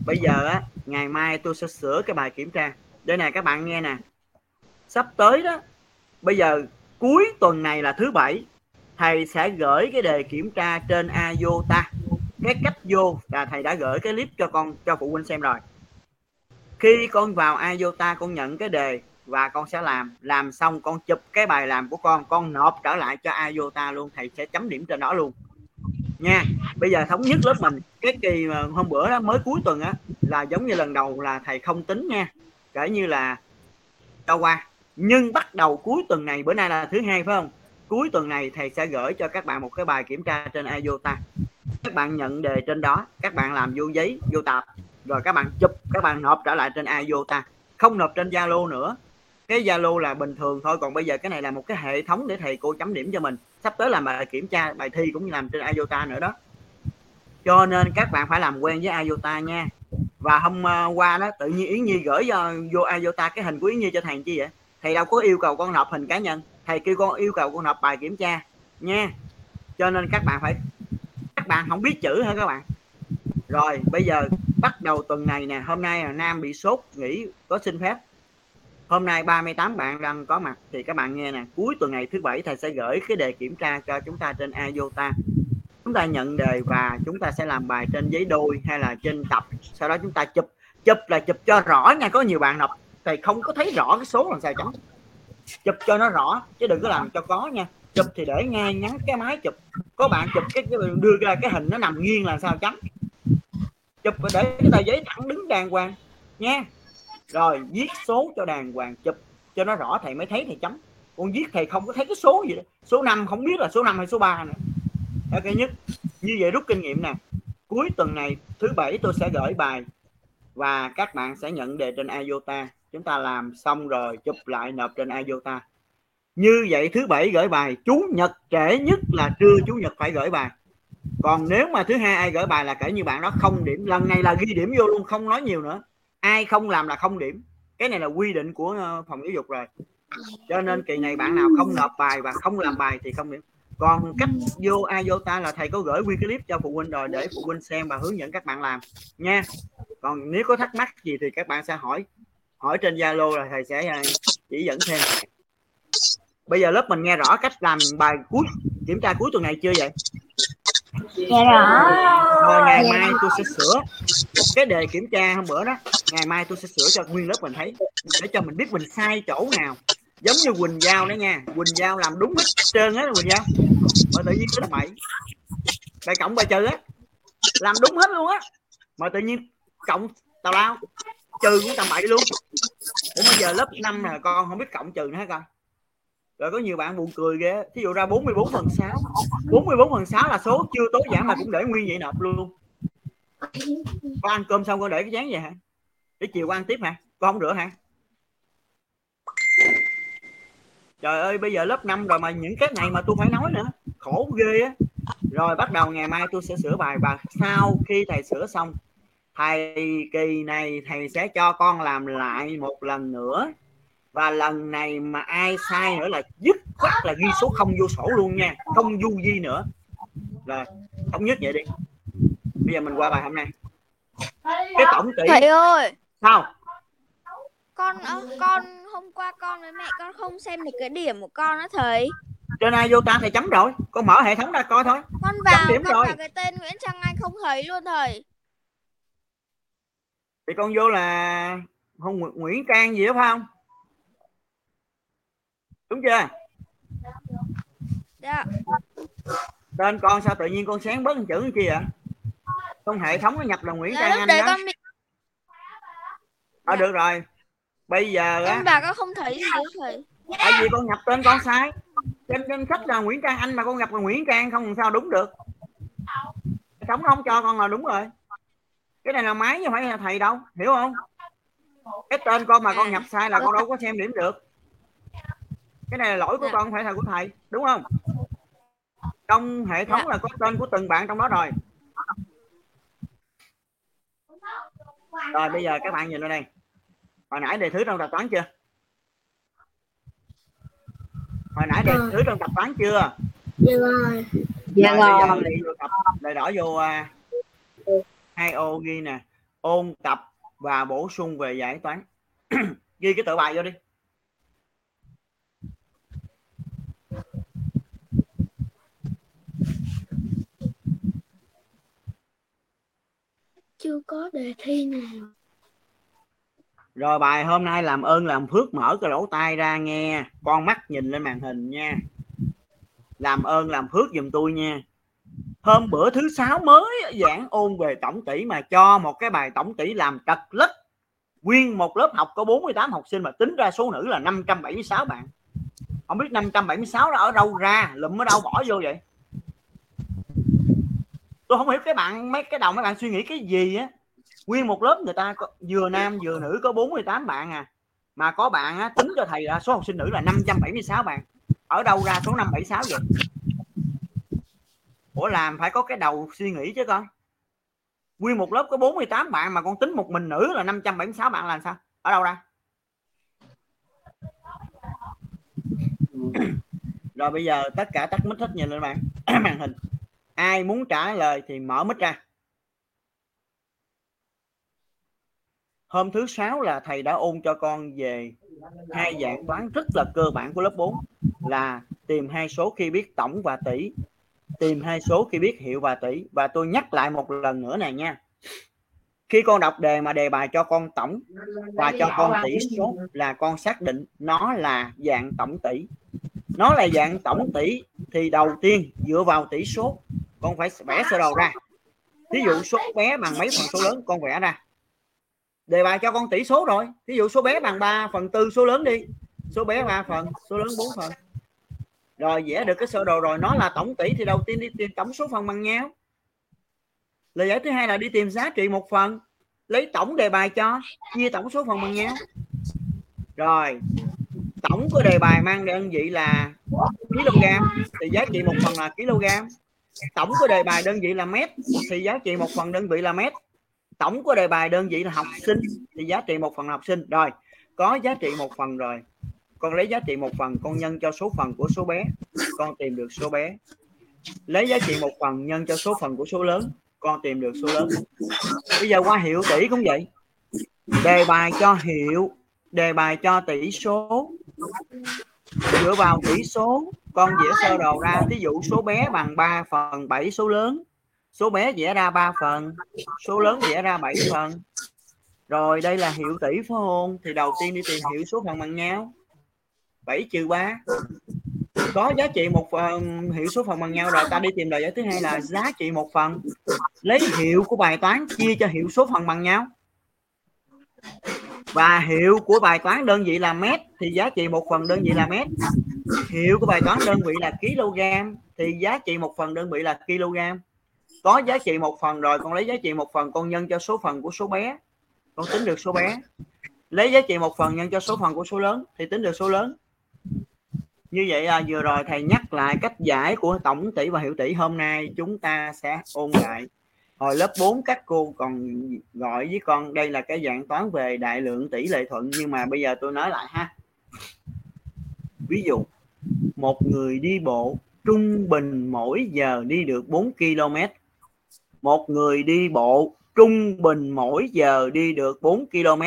Bây giờ á, ngày mai tôi sẽ sửa cái bài kiểm tra. Đây này các bạn nghe nè. Sắp tới đó, bây giờ cuối tuần này là thứ bảy, thầy sẽ gửi cái đề kiểm tra trên Ayota cái cách vô là thầy đã gửi cái clip cho con, cho phụ huynh xem rồi. Khi con vào IOTA, con nhận cái đề và con sẽ làm. Làm xong, con chụp cái bài làm của con con nộp trở lại cho IOTA luôn. Thầy sẽ chấm điểm trên đó luôn. Nha, bây giờ thống nhất lớp mình. Cái kỳ hôm bữa đó, mới cuối tuần á, là giống như lần đầu là thầy không tính nha. Kể như là, cho qua. Nhưng bắt đầu cuối tuần này, bữa nay là thứ hai, phải không? Cuối tuần này thầy sẽ gửi cho các bạn một cái bài kiểm tra trên IOTA các bạn nhận đề trên đó các bạn làm vô giấy vô tập rồi các bạn chụp các bạn nộp trở lại trên iota không nộp trên zalo nữa. Cái zalo là bình thường thôi còn bây giờ cái này là một cái hệ thống để thầy cô chấm điểm cho mình. Sắp tới làm bài kiểm tra bài thi cũng như làm trên iota nữa đó. Cho nên các bạn phải làm quen với iota nha. Và hôm à, qua đó tự nhiên yến nhi gửi vô, vô iota cái hình của yến nhi cho thầy chi vậy? Thầy đâu có yêu cầu con nộp hình cá nhân. Thầy kêu con yêu cầu con nộp bài kiểm tra nha. Cho nên các bạn phải các bạn không biết chữ hả các bạn? Rồi, bây giờ bắt đầu tuần này nè. Hôm nay là nam bị sốt, nghỉ, có xin phép. Hôm nay 38 bạn đang có mặt thì các bạn nghe nè. Cuối tuần này thứ bảy, thầy sẽ gửi cái đề kiểm tra cho chúng ta trên iota chúng ta nhận đề và chúng ta sẽ làm bài trên giấy đôi hay là trên tập. Sau đó chúng ta chụp chụp là chụp cho rõ nha, có nhiều bạn đọc. Thầy không có thấy rõ cái số làm sao chẳng chụp cho nó rõ, chứ đừng có làm cho có nha chụp thì để ngay nhắn cái máy chụp. Có bạn chụp cái, đưa ra cái hình nó nằm nghiêng là sao chấm? Chụp và để cái tờ giấy thẳng đứng đàng hoàng nha. Rồi viết số cho đàng hoàng chụp cho nó rõ thầy mới thấy thầy chấm. Con viết thầy không có thấy cái số gì đó. Số 5 không biết là số 5 hay số 3 nữa. Ok nhất. Như vậy rút kinh nghiệm nè. Cuối tuần này thứ bảy tôi sẽ gửi bài và các bạn sẽ nhận đề trên iota chúng ta làm xong rồi chụp lại nộp trên iota như vậy thứ bảy gửi bài, chủ nhật trễ nhất là trưa chủ nhật phải gửi bài. Còn nếu mà thứ hai ai gửi bài là kể như bạn đó, không điểm. Lần này là ghi điểm vô luôn, không nói nhiều nữa. Ai không làm là không điểm. Cái này là quy định của ờ, phòng giáo dục rồi. Cho nên kỳ này bạn nào không nộp bài và không làm bài thì không điểm. Còn cách vô ai vô ta là thầy có gửi quy clip cho phụ huynh rồi để phụ huynh xem và hướng dẫn các bạn làm, nha. Còn nếu có thắc mắc gì thì các bạn sẽ hỏi. Hỏi trên zalo là thầy sẽ ờ, chỉ dẫn thêm bây giờ lớp mình nghe rõ cách làm bài cuối kiểm tra cuối tuần này chưa vậy? Dạ rõ. rồi ngày mai tôi sẽ sửa. Cái đề kiểm tra hôm bữa đó ngày mai tôi sẽ sửa cho nguyên lớp mình thấy để cho mình biết mình sai chỗ nào. Giống như quỳnh giao đó nha quỳnh giao làm đúng hết trơn á quỳnh giao. Mà tự nhiên tính bậy bài cộng bài trừ á làm đúng hết luôn á. Mà tự nhiên cộng tào lao trừ cũng tầm bậy luôn. Ủa bây giờ lớp 5 là con không biết cộng trừ nữa hả con rồi có nhiều bạn buồn cười ghê. Thí dụ ra 44 phần 6 44 phần 6 là số chưa tối giản mà cũng để nguyên vậy nộp luôn. Con ăn cơm xong con để cái chén vậy hả? Để chiều con ăn tiếp hả? Con không rửa hả? Trời ơi, bây giờ lớp 5 rồi mà những cái này mà tôi phải nói nữa. Khổ ghê á. Rồi bắt đầu ngày mai tôi sẽ sửa bài và sau khi thầy sửa xong, thầy kỳ này thầy sẽ cho con làm lại một lần nữa và lần này mà ai sai nữa là dứt khoát là ghi số không vô sổ luôn nha không du di nữa. Rồi thống nhất vậy đi. Bây giờ mình qua bài hôm nay. Cái tổng tỷ Thầy ơi, sao? Con ờ, con hôm qua con với mẹ con không xem được cái điểm của con đó thầy. trên iota thầy chấm rồi. Con mở hệ thống ra coi thôi. Con vào điểm con rồi. vào cái tên Nguyễn Trang Anh không thấy luôn thầy. thì con vô là không Nguyễn- Nguyễn Trang gì đó phải không đúng chưa? Dạ. tên con sao tự nhiên con sáng bớt chữ chi vậy? Con hệ thống nó nhập là Nguyễn Là Trang Anh đó con à, được rồi. Bây giờ á con vào con không thấy gì thầy. tại vì con nhập tên con sai. Trên danh sách là Nguyễn Trang Anh mà con nhập là Nguyễn Trang không làm sao đúng được. Nó không cho con là đúng rồi. Cái này là máy chứ không phải là thầy đâu. Hiểu không? Cái tên con mà con nhập sai là con đâu có xem điểm được cái này là lỗi của Dạ. con không phải là của thầy đúng không? Trong hệ thống Dạ. là có tên của từng bạn trong đó rồi. Rồi bây giờ các bạn nhìn ở đây. Hồi nãy đề thứ trong tập toán chưa? Hồi nãy đề thứ trong tập toán chưa? Dạ rồi. Dạ rồi, bây giờ tập. Đề đỏ vô à, hai ô ghi nè. Ôn tập và bổ sung về giải toán. Ghi cái tự bài vô đi Chưa có đề thi nào. rồi bài hôm nay làm ơn, làm phước, mở cái lỗ tai ra nghe. Con mắt nhìn lên màn hình nha. Làm ơn, làm phước giùm tôi nha. Hôm bữa thứ sáu mới giảng ôn về tổng tỷ mà cho một cái bài tổng tỷ làm trật lất nguyên một lớp học có 48 học sinh mà tính ra số nữ là 576 bạn. Không biết 576 đó ở đâu ra lụm ở đâu bỏ vô vậy? Tôi không hiểu cái bạn mấy cái đầu mấy bạn suy nghĩ cái gì á. Nguyên một lớp người ta có, vừa nam vừa nữ có 48 bạn à. Mà có bạn á, tính cho thầy ra số học sinh nữ là 576 bạn. Ở đâu ra số 576 vậy? Ủa làm phải có cái đầu suy nghĩ chứ con. Nguyên một lớp có 48 bạn mà con tính một mình nữ là 576 bạn là sao? Ở đâu ra? Rồi bây giờ tất cả tắt mic hết nhìn lên bạn. Màn hình ai muốn trả lời thì mở mic ra. Hôm thứ sáu là thầy đã ôn cho con về hai dạng toán rất là cơ bản của lớp 4 là tìm hai số khi biết tổng và tỷ, tìm hai số khi biết hiệu và tỷ. Và tôi nhắc lại một lần nữa này nha. Khi con đọc đề mà đề bài cho con tổng và cho con tỷ số là con xác định nó là dạng tổng tỷ. Nó là dạng tổng tỷ thì đầu tiên dựa vào tỷ số con phải vẽ sơ đồ ra. Ví dụ số bé bằng mấy phần số lớn, con vẽ ra. Đề bài cho con tỷ số rồi. Ví dụ số bé bằng 3 phần tư số lớn đi. Số bé 3 phần, số lớn 4 phần. Rồi, vẽ được cái sơ đồ rồi. Nó là tổng tỷ thì đầu tiên đi tìm tổng số phần bằng nhau. Lời giải thứ hai là đi tìm giá trị một phần. Lấy tổng đề bài cho, chia tổng số phần bằng nhau. Rồi, tổng của đề bài mang đơn vị là kg thì giá trị một phần là kg tổng của đề bài đơn vị là mét, thì giá trị một phần đơn vị là mét. Tổng của đề bài đơn vị là học sinh, thì giá trị một phần là học sinh. Rồi, có giá trị một phần rồi. Con lấy giá trị một phần, con nhân cho số phần của số bé. Con tìm được số bé. Lấy giá trị một phần, nhân cho số phần của số lớn. Con tìm được số lớn. Bây giờ qua hiệu tỷ cũng vậy. Đề bài cho hiệu, đề bài cho tỷ số. Dựa vào tỷ số con vẽ sơ đồ ra ví dụ số bé bằng 3 phần 7 số lớn. Số bé vẽ ra 3 phần số lớn vẽ ra 7 phần. Rồi đây là hiệu tỷ phải không? Thì đầu tiên đi tìm hiệu số phần bằng nhau. 7 trừ 3 có giá trị một phần hiệu số phần bằng nhau rồi ta đi tìm lời giải thứ hai là giá trị một phần. Lấy hiệu của bài toán chia cho hiệu số phần bằng nhau. Và hiệu của bài toán đơn vị là mét thì giá trị một phần đơn vị là mét hiệu của bài toán đơn vị là kg thì giá trị một phần đơn vị là kg có giá trị một phần rồi con lấy giá trị một phần con nhân cho số phần của số bé. Con tính được số bé. Lấy giá trị một phần nhân cho số phần của số lớn thì tính được số lớn. Như vậy à, vừa rồi thầy nhắc lại cách giải của tổng tỷ và hiệu tỷ. Hôm nay chúng ta sẽ ôn lại. Hồi lớp 4 các cô còn gọi với con đây là cái dạng toán về đại lượng tỷ lệ thuận. Nhưng mà bây giờ tôi nói lại ha. Ví dụ một người đi bộ trung bình mỗi giờ đi được 4 km một người đi bộ trung bình mỗi giờ đi được 4 km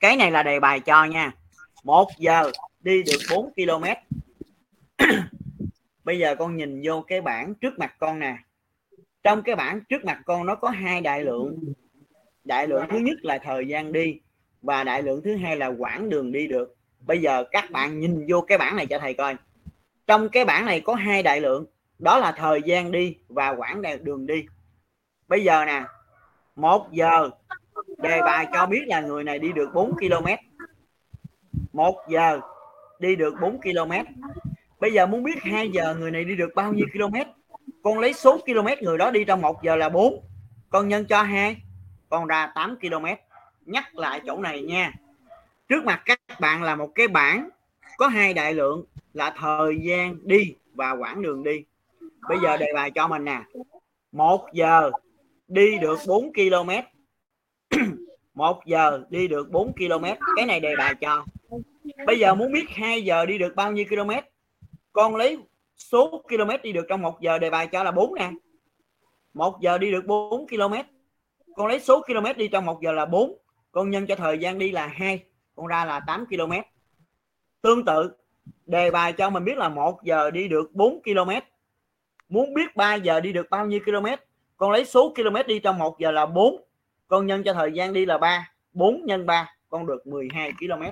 cái này là đề bài cho nha. Một giờ đi được 4 km bây giờ con nhìn vô cái bảng trước mặt con nè. Trong cái bảng trước mặt con nó có hai đại lượng. Đại lượng thứ nhất là thời gian đi và đại lượng thứ hai là quãng đường đi được bây giờ các bạn nhìn vô cái bảng này cho thầy coi. Trong cái bảng này có hai đại lượng, đó là thời gian đi và quãng đường đi. Bây giờ nè, một giờ đề bài cho biết là người này đi được 4 km. Một giờ đi được 4 km. Bây giờ muốn biết 2 giờ người này đi được bao nhiêu km? Con lấy số km người đó đi trong một giờ là 4 con nhân cho hai, con ra 8 km. Nhắc lại chỗ này nha trước mặt các bạn là một cái bảng, có hai đại lượng là thời gian đi và quãng đường đi. Bây giờ đề bài cho mình nè. Một giờ đi được 4 km. Một giờ đi được 4 km. Cái này đề bài cho. Bây giờ muốn biết 2 giờ đi được bao nhiêu km, con lấy số km đi được trong một giờ, đề bài cho là 4 nè. Một giờ đi được 4 km, con lấy số km đi trong một giờ là 4 con nhân cho thời gian đi là 2 con ra là 8 km. Tương tự, đề bài cho mình biết là một giờ đi được 4 km. Muốn biết 3 giờ đi được bao nhiêu km, con lấy số km đi trong một giờ là 4 con nhân cho thời gian đi là 3 4 nhân 3 con được 12 km.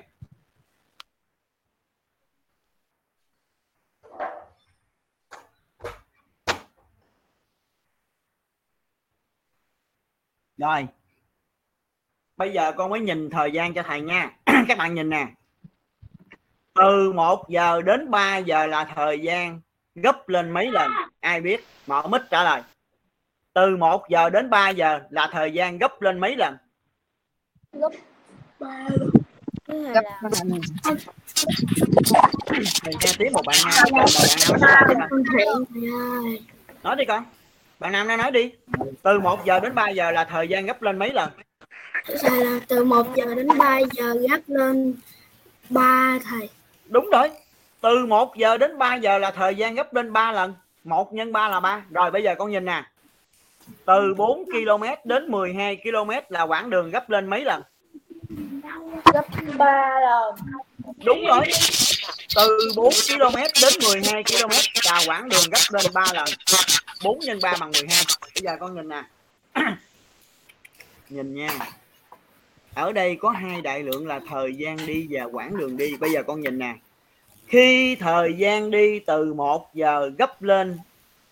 Rồi bây giờ con mới nhìn thời gian cho thầy nha. Các bạn nhìn nè. Từ 1 giờ đến 3 giờ là thời gian gấp lên mấy lần? Ai biết? Mở mít trả lời. Từ 1 giờ đến 3 giờ là thời gian gấp lên mấy lần? Gấp ba Thứ hai Gấp là ba lần. mình nghe tiếng một bạn nam. Bạn nam đi con. nói đi con. Bạn nam đang nói đi. Từ 1 giờ đến 3 giờ là thời gian gấp lên mấy lần Hai là từ 1 giờ đến 3 giờ gấp lên 3 thầy. Đúng rồi. Từ 1 giờ đến 3 giờ là thời gian gấp lên 3 lần. 1 nhân 3 là 3 rồi bây giờ con nhìn nè. Từ 4 km đến 12 km là quãng đường gấp lên mấy lần? Gấp ba lần. Đúng rồi. Từ 4 km đến 12 km là quãng đường gấp lên 3 lần. 4 nhân 3 bằng 12 bây giờ con nhìn nè nhìn nha. Ở đây có hai đại lượng là thời gian đi và quãng đường đi. Bây giờ con nhìn nè. Khi thời gian đi từ 1 giờ gấp lên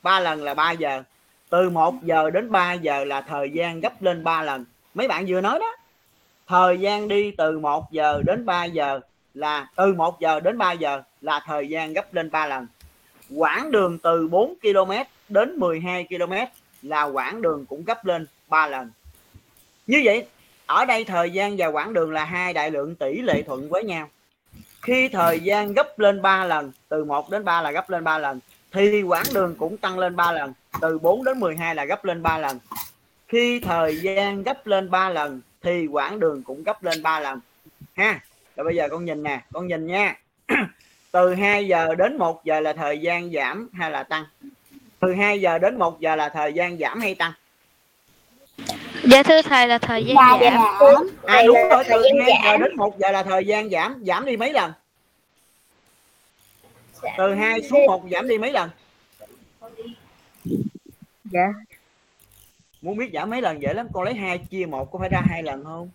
3 lần là 3 giờ. Từ 1 giờ đến 3 giờ là thời gian gấp lên 3 lần. Mấy bạn vừa nói đó. Thời gian đi từ 1 giờ đến 3 giờ là, từ 1 giờ đến 3 giờ là thời gian gấp lên 3 lần. Quãng đường từ 4 km đến 12 km là quãng đường cũng gấp lên 3 lần như vậy, ở đây thời gian và quãng đường là hai đại lượng tỷ lệ thuận với nhau. Khi thời gian gấp lên 3 lần, từ 1 đến 3 là gấp lên 3 lần, thì quãng đường cũng tăng lên 3 lần, từ 4 đến 12 là gấp lên 3 lần. Khi thời gian gấp lên 3 lần, thì quãng đường cũng gấp lên 3 lần. Ha, rồi bây giờ con nhìn nè, con nhìn nha. Từ 2 giờ đến 1 giờ là thời gian giảm hay là tăng? Từ 2 giờ đến 1 giờ là thời gian giảm hay tăng? Dạ thưa thầy là thời gian Ba giảm. giảm. à đúng rồi từ thời gian 2 giờ giảm. đến 1 giờ là thời gian giảm giảm đi mấy lần từ 2 xuống 1 giảm đi mấy lần Dạ. muốn biết giảm mấy lần dễ lắm con lấy 2 chia 1 có phải ra hai lần không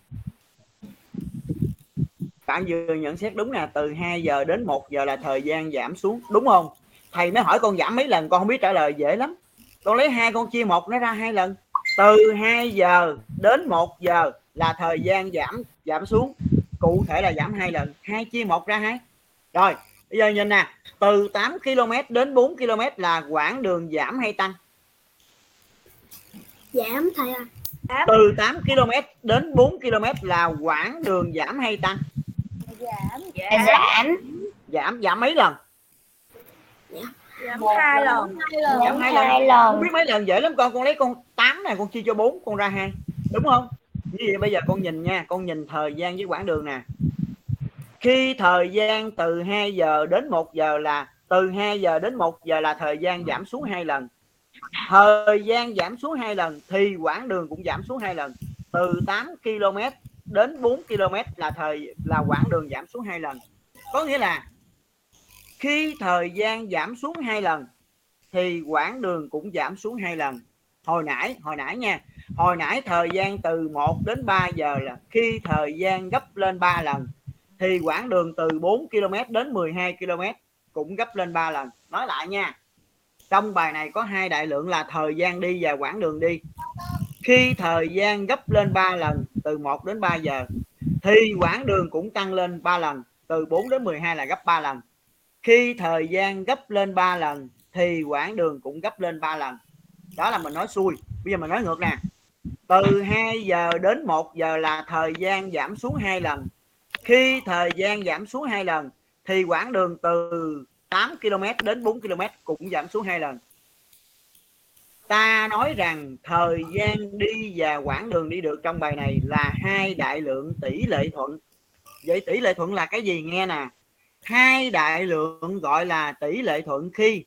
bạn vừa nhận xét đúng nè từ 2 giờ đến 1 giờ là thời gian giảm xuống đúng không thầy mới hỏi con giảm mấy lần con không biết trả lời dễ lắm con lấy hai con chia một nó ra hai lần từ 2 giờ đến 1 giờ là thời gian giảm giảm xuống. Cụ thể là giảm hai lần hai chia một ra hai. Rồi bây giờ nhìn nè từ 8 km đến 4 km là quãng đường giảm hay tăng? Giảm thầy à từ 8 km đến 4 km là quãng đường giảm hay tăng? Giảm Giảm. giảm. Giảm giảm mấy lần giảm hai lần. giảm hai lần. Hai không lần. biết mấy lần dễ lắm con con lấy con 8 này con chia cho 4 con ra hai. Đúng không? Như vậy bây giờ con nhìn nha con nhìn thời gian với quãng đường nè. Khi thời gian từ 2 giờ đến 1 giờ là từ 2 giờ đến 1 giờ là thời gian giảm xuống hai lần. Thời gian giảm xuống hai lần thì quãng đường cũng giảm xuống hai lần. Từ 8 km đến 4 km là thời là quãng đường giảm xuống hai lần. Có nghĩa là khi thời gian giảm xuống hai lần, thì quãng đường cũng giảm xuống hai lần. Hồi nãy hồi nãy nha, hồi nãy thời gian từ 1 đến 3 giờ là khi thời gian gấp lên 3 lần, thì quãng đường từ 4 km đến 12 km cũng gấp lên 3 lần. Nói lại nha, trong bài này có hai đại lượng là thời gian đi và quãng đường đi. Khi thời gian gấp lên 3 lần từ 1 đến 3 giờ, thì quãng đường cũng tăng lên 3 lần, từ 4 đến 12 là gấp 3 lần khi thời gian gấp lên 3 lần, thì quãng đường cũng gấp lên 3 lần. Đó là mình nói xuôi bây giờ mình nói ngược nè. Từ 2 giờ đến 1 giờ là thời gian giảm xuống hai lần. Khi thời gian giảm xuống hai lần, thì quãng đường từ 8 km đến 4 km cũng giảm xuống hai lần. Ta nói rằng thời gian đi và quãng đường đi được trong bài này là hai đại lượng tỷ lệ thuận. Vậy tỷ lệ thuận là cái gì? Nghe nè hai đại lượng gọi là tỷ lệ thuận khi.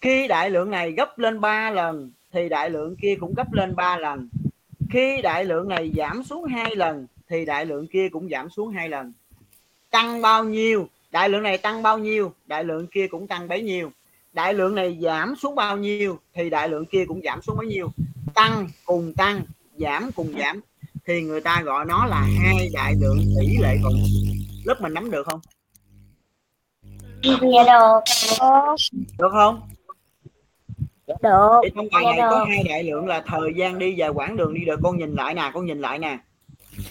Khi đại lượng này gấp lên 3 lần, thì đại lượng kia cũng gấp lên 3 lần. Khi đại lượng này giảm xuống hai lần, thì đại lượng kia cũng giảm xuống hai lần. Tăng bao nhiêu? Đại lượng này tăng bao nhiêu? Đại lượng kia cũng tăng bấy nhiêu. Đại lượng này giảm xuống bao nhiêu? Thì đại lượng kia cũng giảm xuống bấy nhiêu. Tăng cùng tăng, giảm cùng giảm. Thì người ta gọi nó là hai đại lượng tỷ lệ thuận lớp mình nắm được không? Dạ được. được không Được. thì trong bài này Dạ có được. hai đại lượng là thời gian đi và quãng đường đi được con nhìn lại nè con nhìn lại nè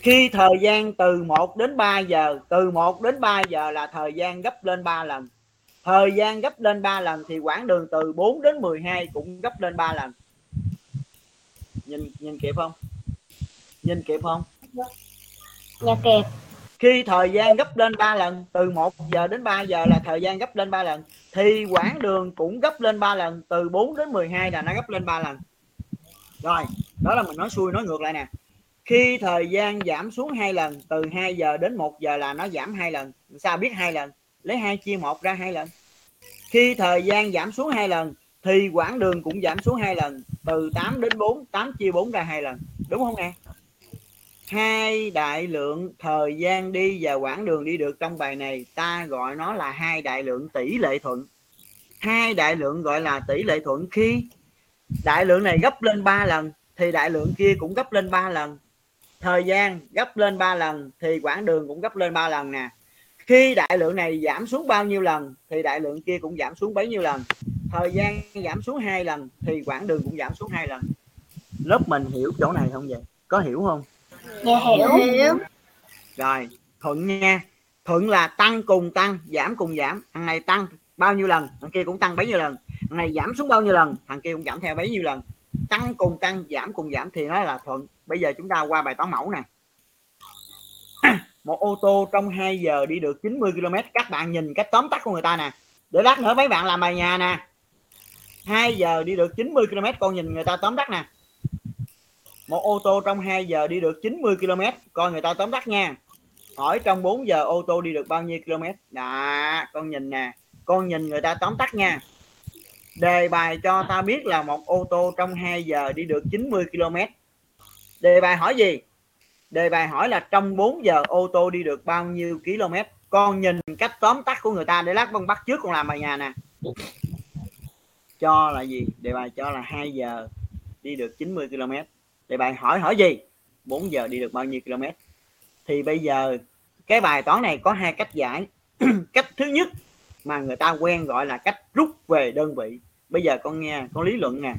khi thời gian từ 1 đến 3 giờ từ 1 đến 3 giờ là thời gian gấp lên 3 lần thời gian gấp lên 3 lần thì quãng đường từ 4 đến 12 cũng gấp lên 3 lần nhìn nhìn kịp không nhìn kịp không Dạ kẹp khi thời gian gấp lên 3 lần, từ 1 giờ đến 3 giờ là thời gian gấp lên 3 lần. Thì quãng đường cũng gấp lên 3 lần, từ 4 đến 12 là nó gấp lên 3 lần. Rồi, đó là mình nói xuôi, nói ngược lại nè. Khi thời gian giảm xuống hai lần, từ 2 giờ đến 1 giờ là nó giảm hai lần. Sao biết hai lần? Lấy hai chia một ra hai lần. Khi thời gian giảm xuống hai lần, thì quãng đường cũng giảm xuống hai lần, từ 8 đến 4 8 chia 4 ra hai lần. Đúng không em hai đại lượng thời gian đi và quãng đường đi được trong bài này, ta gọi nó là hai đại lượng tỷ lệ thuận. Hai đại lượng gọi là tỷ lệ thuận khi đại lượng này gấp lên 3 lần, thì đại lượng kia cũng gấp lên 3 lần. Thời gian gấp lên 3 lần, thì quãng đường cũng gấp lên 3 lần nè. Khi đại lượng này giảm xuống bao nhiêu lần, thì đại lượng kia cũng giảm xuống bấy nhiêu lần. Thời gian giảm xuống hai lần, thì quãng đường cũng giảm xuống hai lần. Lớp mình hiểu chỗ này không vậy? Có hiểu không? Dạ hiểu. Hiểu. rồi thuận nha. Thuận là tăng cùng tăng giảm cùng giảm. Thằng này tăng bao nhiêu lần? Thằng kia cũng tăng bấy nhiêu lần. Thằng này giảm xuống bao nhiêu lần? Thằng kia cũng giảm theo bấy nhiêu lần. Tăng cùng tăng giảm cùng giảm thì nó là thuận. Bây giờ chúng ta qua bài toán mẫu nè. Một ô tô trong 2 giờ đi được 90 km các bạn nhìn cách tóm tắt của người ta nè. Để lát nữa mấy bạn làm bài nhà nè. 2 giờ đi được 90 km con nhìn người ta tóm tắt nè một ô tô trong 2 giờ đi được 90 km coi người ta tóm tắt nha. Hỏi trong 4 giờ ô tô đi được bao nhiêu km đó, con nhìn nè, con nhìn người ta tóm tắt nha. Đề bài cho ta biết là một ô tô trong 2 giờ đi được 90 km đề bài hỏi gì? Đề bài hỏi là trong 4 giờ ô tô đi được bao nhiêu km con nhìn cách tóm tắt của người ta để lát con bắt trước con làm bài nhà nè. Cho là gì? Đề bài cho là 2 giờ đi được 90 km thì bài hỏi hỏi gì? 4 giờ đi được bao nhiêu km? Thì bây giờ, cái bài toán này có hai cách giải cách thứ nhất mà người ta quen gọi là cách rút về đơn vị. Bây giờ con nghe, con lý luận nè.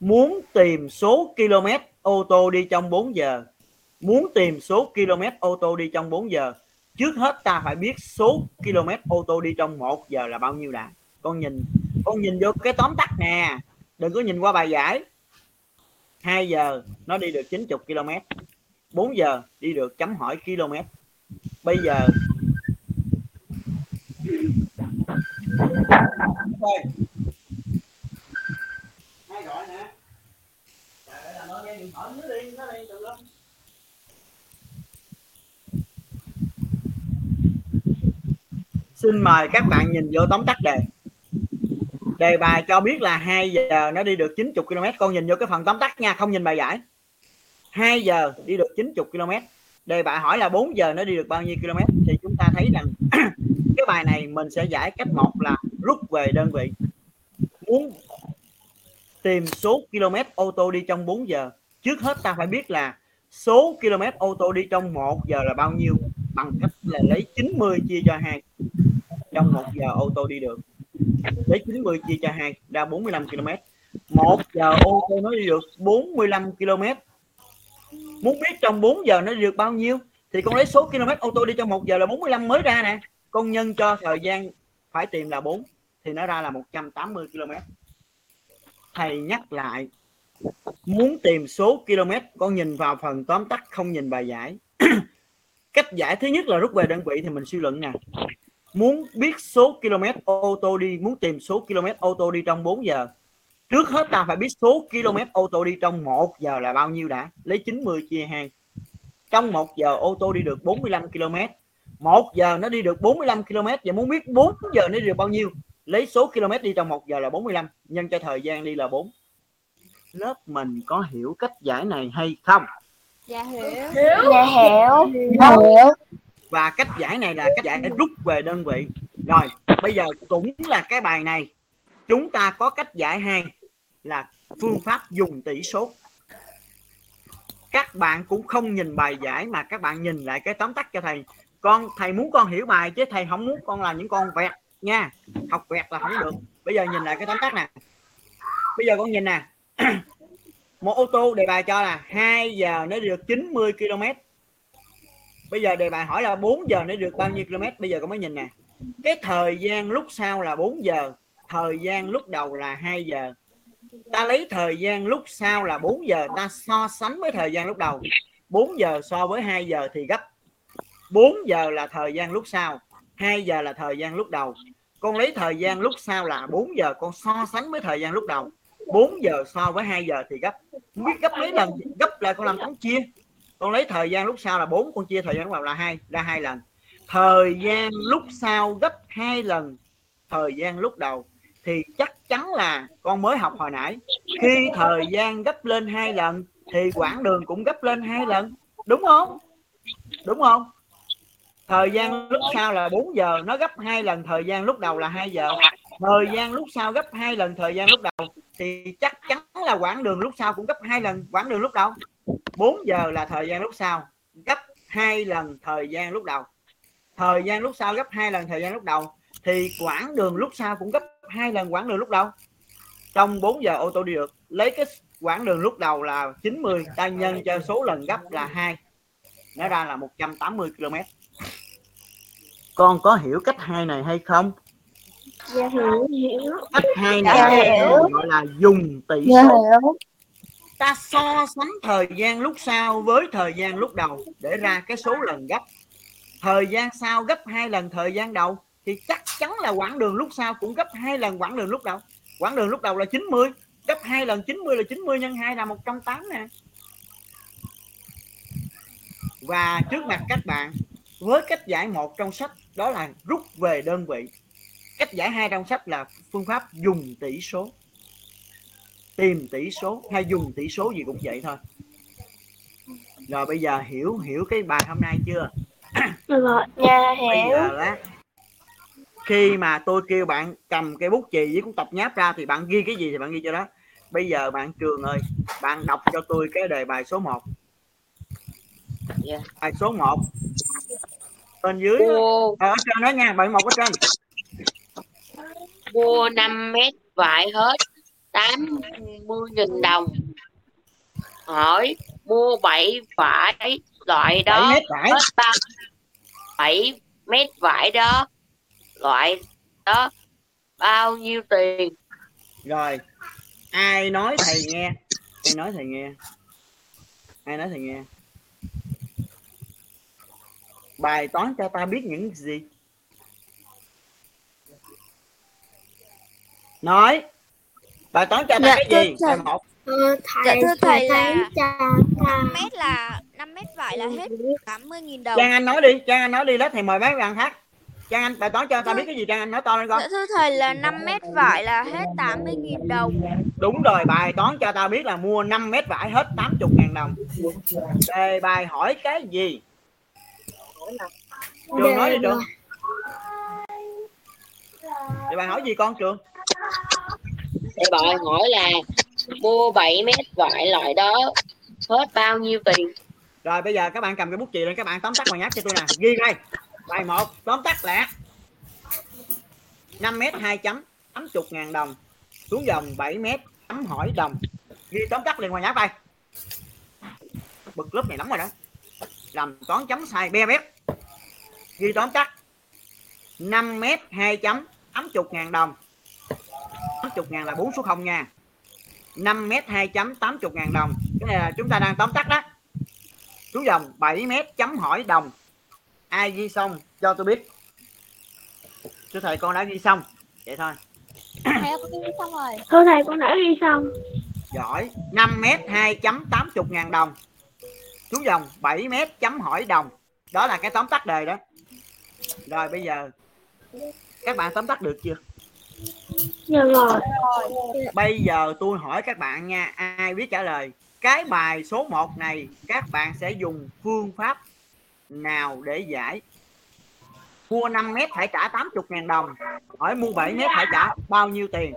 Muốn tìm số km ô tô đi trong 4 giờ. Muốn tìm số km ô tô đi trong 4 giờ. Trước hết ta phải biết số km ô tô đi trong 1 giờ là bao nhiêu đã. Con nhìn con nhìn vô cái tóm tắt nè. Đừng có nhìn qua bài giải. 2 giờ nó đi được 90 km 4 giờ đi được chấm hỏi km bây giờ thôi gọi nè Trời nghe điện thoại nó đi nó đi từ lắm xin mời các bạn nhìn vô tóm tắt đề đề bài cho biết là 2 giờ nó đi được 90 km con nhìn vô cái phần tóm tắt nha, không nhìn bài giải. 2 giờ đi được 90 km đề bài hỏi là 4 giờ nó đi được bao nhiêu km thì chúng ta thấy rằng cái bài này mình sẽ giải cách một là rút về đơn vị. Muốn tìm số km ô tô đi trong 4 giờ. Trước hết ta phải biết là số km ô tô đi trong 1 giờ là bao nhiêu? Bằng cách là lấy 90 chia cho 2 trong 1 giờ ô tô đi được lấy 90 chia cho 2 ra 45 km 1 giờ ô tô nó đi được 45 km muốn biết trong 4 giờ nó đi được bao nhiêu, thì con lấy số km ô tô đi trong 1 giờ là 45 mới ra nè. Con nhân cho thời gian phải tìm là 4 thì nó ra là 180 km thầy nhắc lại, muốn tìm số km con nhìn vào phần tóm tắt, không nhìn bài giải. Cách giải thứ nhất là rút về đơn vị thì mình suy luận nè muốn biết số km ô tô đi muốn tìm số km ô tô đi trong 4 giờ. Trước hết ta phải biết số km ô tô đi trong 1 giờ là bao nhiêu đã? Lấy 90 chia 2 trong 1 giờ ô tô đi được 45 km. 1 giờ nó đi được 45 km và muốn biết 4 giờ nó đi được bao nhiêu lấy số km đi trong 1 giờ là 45 nhân cho thời gian đi là 4 lớp mình có hiểu cách giải này hay không? Dạ hiểu. Dạ hiểu. Dạ hiểu và cách giải này là cách giải để rút về đơn vị. Rồi, bây giờ cũng là cái bài này. Chúng ta có cách giải hai là phương pháp dùng tỷ số. Các bạn cũng không nhìn bài giải mà các bạn nhìn lại cái tóm tắt cho thầy. Con, thầy muốn con hiểu bài chứ thầy không muốn con là những con vẹt nha. Học vẹt là không được. Bây giờ nhìn lại cái tóm tắt nè. Bây giờ con nhìn nè. Một ô tô đề bài cho là 2 giờ nó được 90 km bây giờ đề bài hỏi là 4 giờ nó được bao nhiêu km? Bây giờ con mới nhìn nè. Cái thời gian lúc sau là 4 giờ, thời gian lúc đầu là 2 giờ. Ta lấy thời gian lúc sau là 4 giờ, ta so sánh với thời gian lúc đầu. 4 giờ so với 2 giờ thì gấp. 4 giờ là thời gian lúc sau 2 giờ là thời gian lúc đầu. Con lấy thời gian lúc sau là 4 giờ, con so sánh với thời gian lúc đầu. 4 giờ so với 2 giờ thì gấp. Không biết gấp mấy lần, gấp lại con làm toán chia con lấy thời gian lúc sau là 4 con chia thời gian lúc đầu là hai, ra hai lần. Thời gian lúc sau gấp hai lần thời gian lúc đầu. Thì chắc chắn là con mới học hồi nãy. Khi thời gian gấp lên hai lần, thì quãng đường cũng gấp lên hai lần. Đúng không? Đúng không? Thời gian lúc sau là 4 giờ, nó gấp hai lần thời gian lúc đầu là 2 giờ. Thời gian lúc sau gấp hai lần thời gian lúc đầu, thì chắc chắn là quãng đường lúc sau cũng gấp hai lần quãng đường lúc đầu. 4 giờ là thời gian lúc sau gấp hai lần thời gian lúc đầu thời gian lúc sau gấp hai lần thời gian lúc đầu thì quãng đường lúc sau cũng gấp hai lần quãng đường lúc đầu trong 4 giờ ô tô đi được lấy cái quãng đường lúc đầu là 90 ta nhân cho số lần gấp là hai nó ra là 180 km con có hiểu cách hai này hay không Dạ hiểu, hiểu. cách hai Dạ này hiểu. gọi là dùng tỷ Dạ số hiểu ta so sánh thời gian lúc sau với thời gian lúc đầu, để ra cái số lần gấp. Thời gian sau gấp hai lần thời gian đầu, thì chắc chắn là quãng đường lúc sau cũng gấp hai lần quãng đường lúc đầu. Quãng đường lúc đầu là 90 gấp hai lần 90 là 90 nhân 2 là 180 nè. Và trước mặt các bạn, với cách giải một trong sách, đó là rút về đơn vị. Cách giải hai trong sách là phương pháp dùng tỷ số tìm tỷ số hay dùng tỷ số gì cũng vậy thôi. Rồi bây giờ hiểu hiểu cái bài hôm nay chưa? Rồi, dạ bây hiểu. giờ đó khi mà tôi kêu bạn cầm cái bút chì với cuốn tập nháp ra thì bạn ghi cái gì thì bạn ghi cho đó. Bây giờ bạn trường ơi bạn đọc cho tôi cái đề bài số 1 Dạ. bài số 1 bên dưới mua ờ, ở trên đó nha bài một ở trên. Mua 5 mét vải hết 80 nghìn đồng. Hỏi mua 7 vải loại 7 đó mét vải. hết bao 7 mét vải đó loại đó bao nhiêu tiền? Rồi ai nói thầy nghe? Ai nói thầy nghe? Ai nói thầy nghe? Bài toán cho ta biết những gì? Nói bài toán cho ta Dạ, cái gì? Thầy. một. Ờ, Dạ thầy, thưa thầy thấy là 5 mét là 5 mét vải là hết 80.000 đồng. trang anh nói đi trang anh nói đi lớp thầy mời mấy bạn khác trang anh bài toán cho ta biết cái gì trang anh nói to lên con Dạ thưa thầy là 5 mét vải là hết 80.000 đồng. đúng rồi bài toán cho ta biết là mua 5 mét vải hết 80 ngàn đồng. Đề bài hỏi cái gì? Trường nói đi trường. Đề bài hỏi gì con trường để bài hỏi là mua 7 mét vải loại đó hết bao nhiêu tiền? Rồi bây giờ các bạn cầm cái bút chì lên các bạn tóm tắt bài nháp cho tôi nè. Ghi đây. Bài một tóm tắt là 5 mét 2 chấm 80 ngàn đồng. Xuống dòng 7 mét chấm hỏi đồng. Ghi tóm tắt liền ngoài nháp đây. Bực lớp này lắm rồi đó. Làm toán chấm sai be bét. Ghi tóm tắt. 5 mét 2 chấm 80 ngàn đồng 80 ngàn là 4 số 0 nha. 5 mét 2 chấm 80 ngàn đồng. Cái này là chúng ta đang tóm tắt đó. Xuống dòng 7 mét chấm hỏi đồng. Ai ghi xong cho tôi biết. Thưa thầy con đã ghi xong. Vậy thôi. Thầy ơi, con ghi xong rồi. Thưa thầy con đã ghi xong. giỏi. 5 mét 2 chấm 80 ngàn đồng. Xuống dòng 7 mét chấm hỏi đồng. Đó là cái tóm tắt đề đó. Rồi bây giờ các bạn tóm tắt được chưa Dạ rồi. bây giờ tôi hỏi các bạn nha ai biết trả lời? Cái bài số 1 này các bạn sẽ dùng phương pháp nào để giải? Mua 5 mét phải trả 80 ngàn đồng hỏi mua 7 mét phải trả bao nhiêu tiền?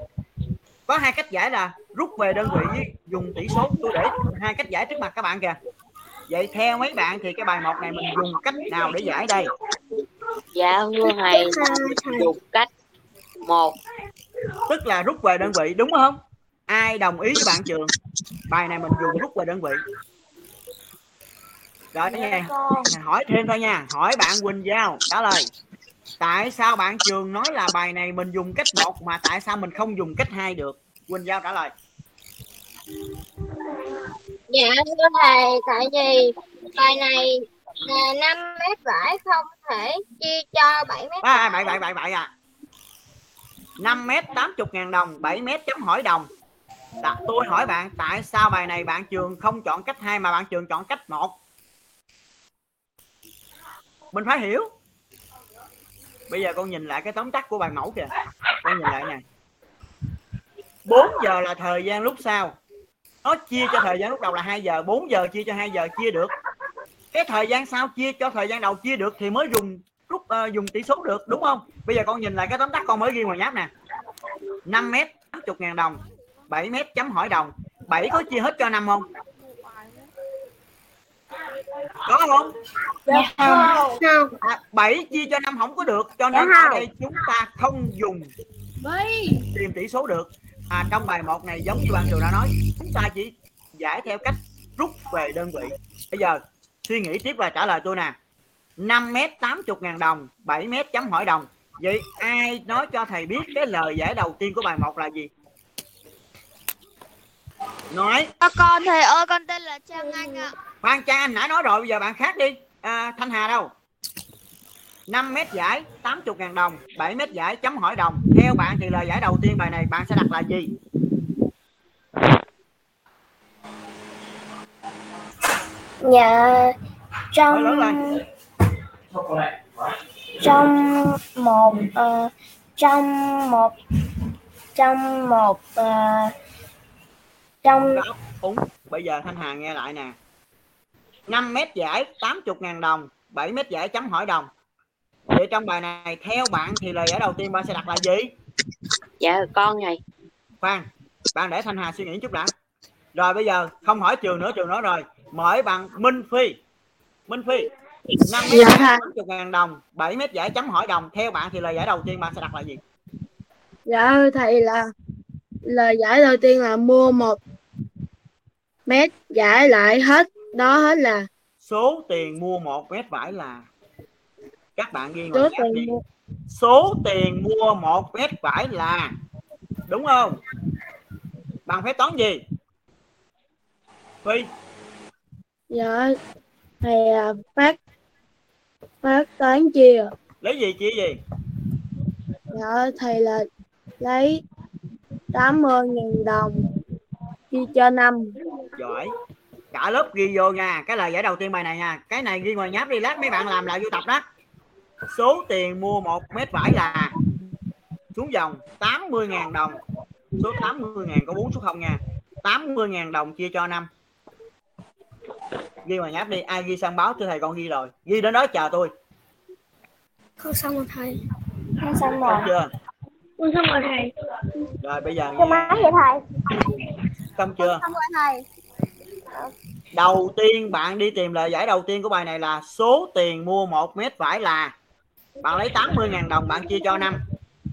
Có hai cách giải là rút về đơn vị với dùng tỷ số. Tôi để hai cách giải trước mặt các bạn kìa. Vậy theo mấy bạn thì cái bài một này mình dùng cách nào để giải đây? Dạ thưa thầy. dùng cách một. Tức là rút về đơn vị đúng không? Ai đồng ý với bạn trường? Bài này mình dùng rút về đơn vị. Rồi nha. Hỏi thêm thôi nha. Hỏi bạn quỳnh giao trả lời. Tại sao bạn trường nói là bài này mình dùng cách một mà tại sao mình không dùng cách hai được? Quỳnh giao trả lời. Dạ thưa thầy, tại vì bài này là 5 mét vải không thể chia cho 7 mét à, bảy bảy bảy bảy à 5 mét 80 ngàn đồng 7 mét chấm hỏi đồng. Đã, tôi hỏi bạn tại sao bài này bạn trường không chọn cách hai mà bạn trường chọn cách một? Mình phải hiểu. Bây giờ con nhìn lại cái tóm tắt của bài mẫu kìa. Con nhìn lại nè. 4 giờ là thời gian lúc sau. Nó chia cho thời gian lúc đầu là 2 giờ. 4 giờ chia cho 2 giờ chia được. Cái thời gian sau chia cho thời gian đầu chia được thì mới dùng uh, dùng tỷ số được đúng không? Bây giờ con nhìn lại cái tóm tắt con mới ghi ngoài nháp nè. 5 mét 80 ngàn đồng 7 mét chấm hỏi đồng. 7 có chia hết cho 5 không? Có không? Dạ không. à, 7 chia cho 5 không có được cho nên Dạ ở không. đây chúng ta không dùng. Tìm tỷ số được. À, trong bài 1 này giống như bạn trường đã nói chúng ta chỉ giải theo cách rút về đơn vị. Bây giờ suy nghĩ tiếp và trả lời tôi nè 5 mét 80 ngàn đồng 7 mét chấm hỏi đồng. Vậy ai nói cho thầy biết cái lời giải đầu tiên của bài 1 là gì? Nói. Con con thầy ơi con tên là Trang Anh ạ. khoan cha anh nãy nói rồi bây giờ bạn khác đi. À, thanh hà đâu? 5 mét giải 80 ngàn đồng 7 mét giải chấm hỏi đồng. Theo bạn thì lời giải đầu tiên bài này bạn sẽ đặt là gì? Dạ trong trong một ờ, trong một trong một ờ, trong Đúng. Bây giờ Thanh Hà nghe lại nè. 5 mét giải 80 ngàn đồng 7 mét giải chấm hỏi đồng. Vậy trong bài này theo bạn thì lời giải đầu tiên bạn sẽ đặt là gì? Dạ con này. Khoan Bạn để Thanh Hà suy nghĩ chút đã. Rồi bây giờ không hỏi trường nữa trường nói rồi. Mời bạn Minh Phi. Minh Phi 5 mét Dạ. 80 ngàn đồng 7 mét giải chấm hỏi đồng. Theo bạn thì lời giải đầu tiên bạn sẽ đặt là gì? Dạ thầy là lời giải đầu tiên là mua một mét giải lại hết. Đó hết là Số tiền mua một mét vải là Các bạn ghi số chat đi. tiền mua. Số tiền mua một mét vải là đúng không? Bằng phép toán gì? Phi dạ thầy à, phát phát toán chia lấy gì chia gì? Dạ thầy là lấy 80.000 đồng chia cho năm. Giỏi. Cả lớp ghi vô nha. Cái lời giải đầu tiên bài này nha. Cái này ghi ngoài nháp đi lát mấy bạn làm lại vô tập đó. Số tiền mua một mét vải là xuống dòng 80.000 đồng. Số 80.000 có 4 số 0 nha. 80.000 đồng chia cho năm ghi ngoài nháp đi ai ghi sang báo cho thầy con ghi rồi. Ghi đến đó chờ tôi. Con xong rồi thầy. Con xong rồi. Xong chưa? Con xong rồi thầy. rồi bây giờ nghe. máy vậy thầy. Xong chưa? Xong rồi thầy. Đầu tiên bạn đi tìm lời giải đầu tiên của bài này là số tiền mua một mét vải là bạn lấy 80.000 đồng bạn chia cho năm.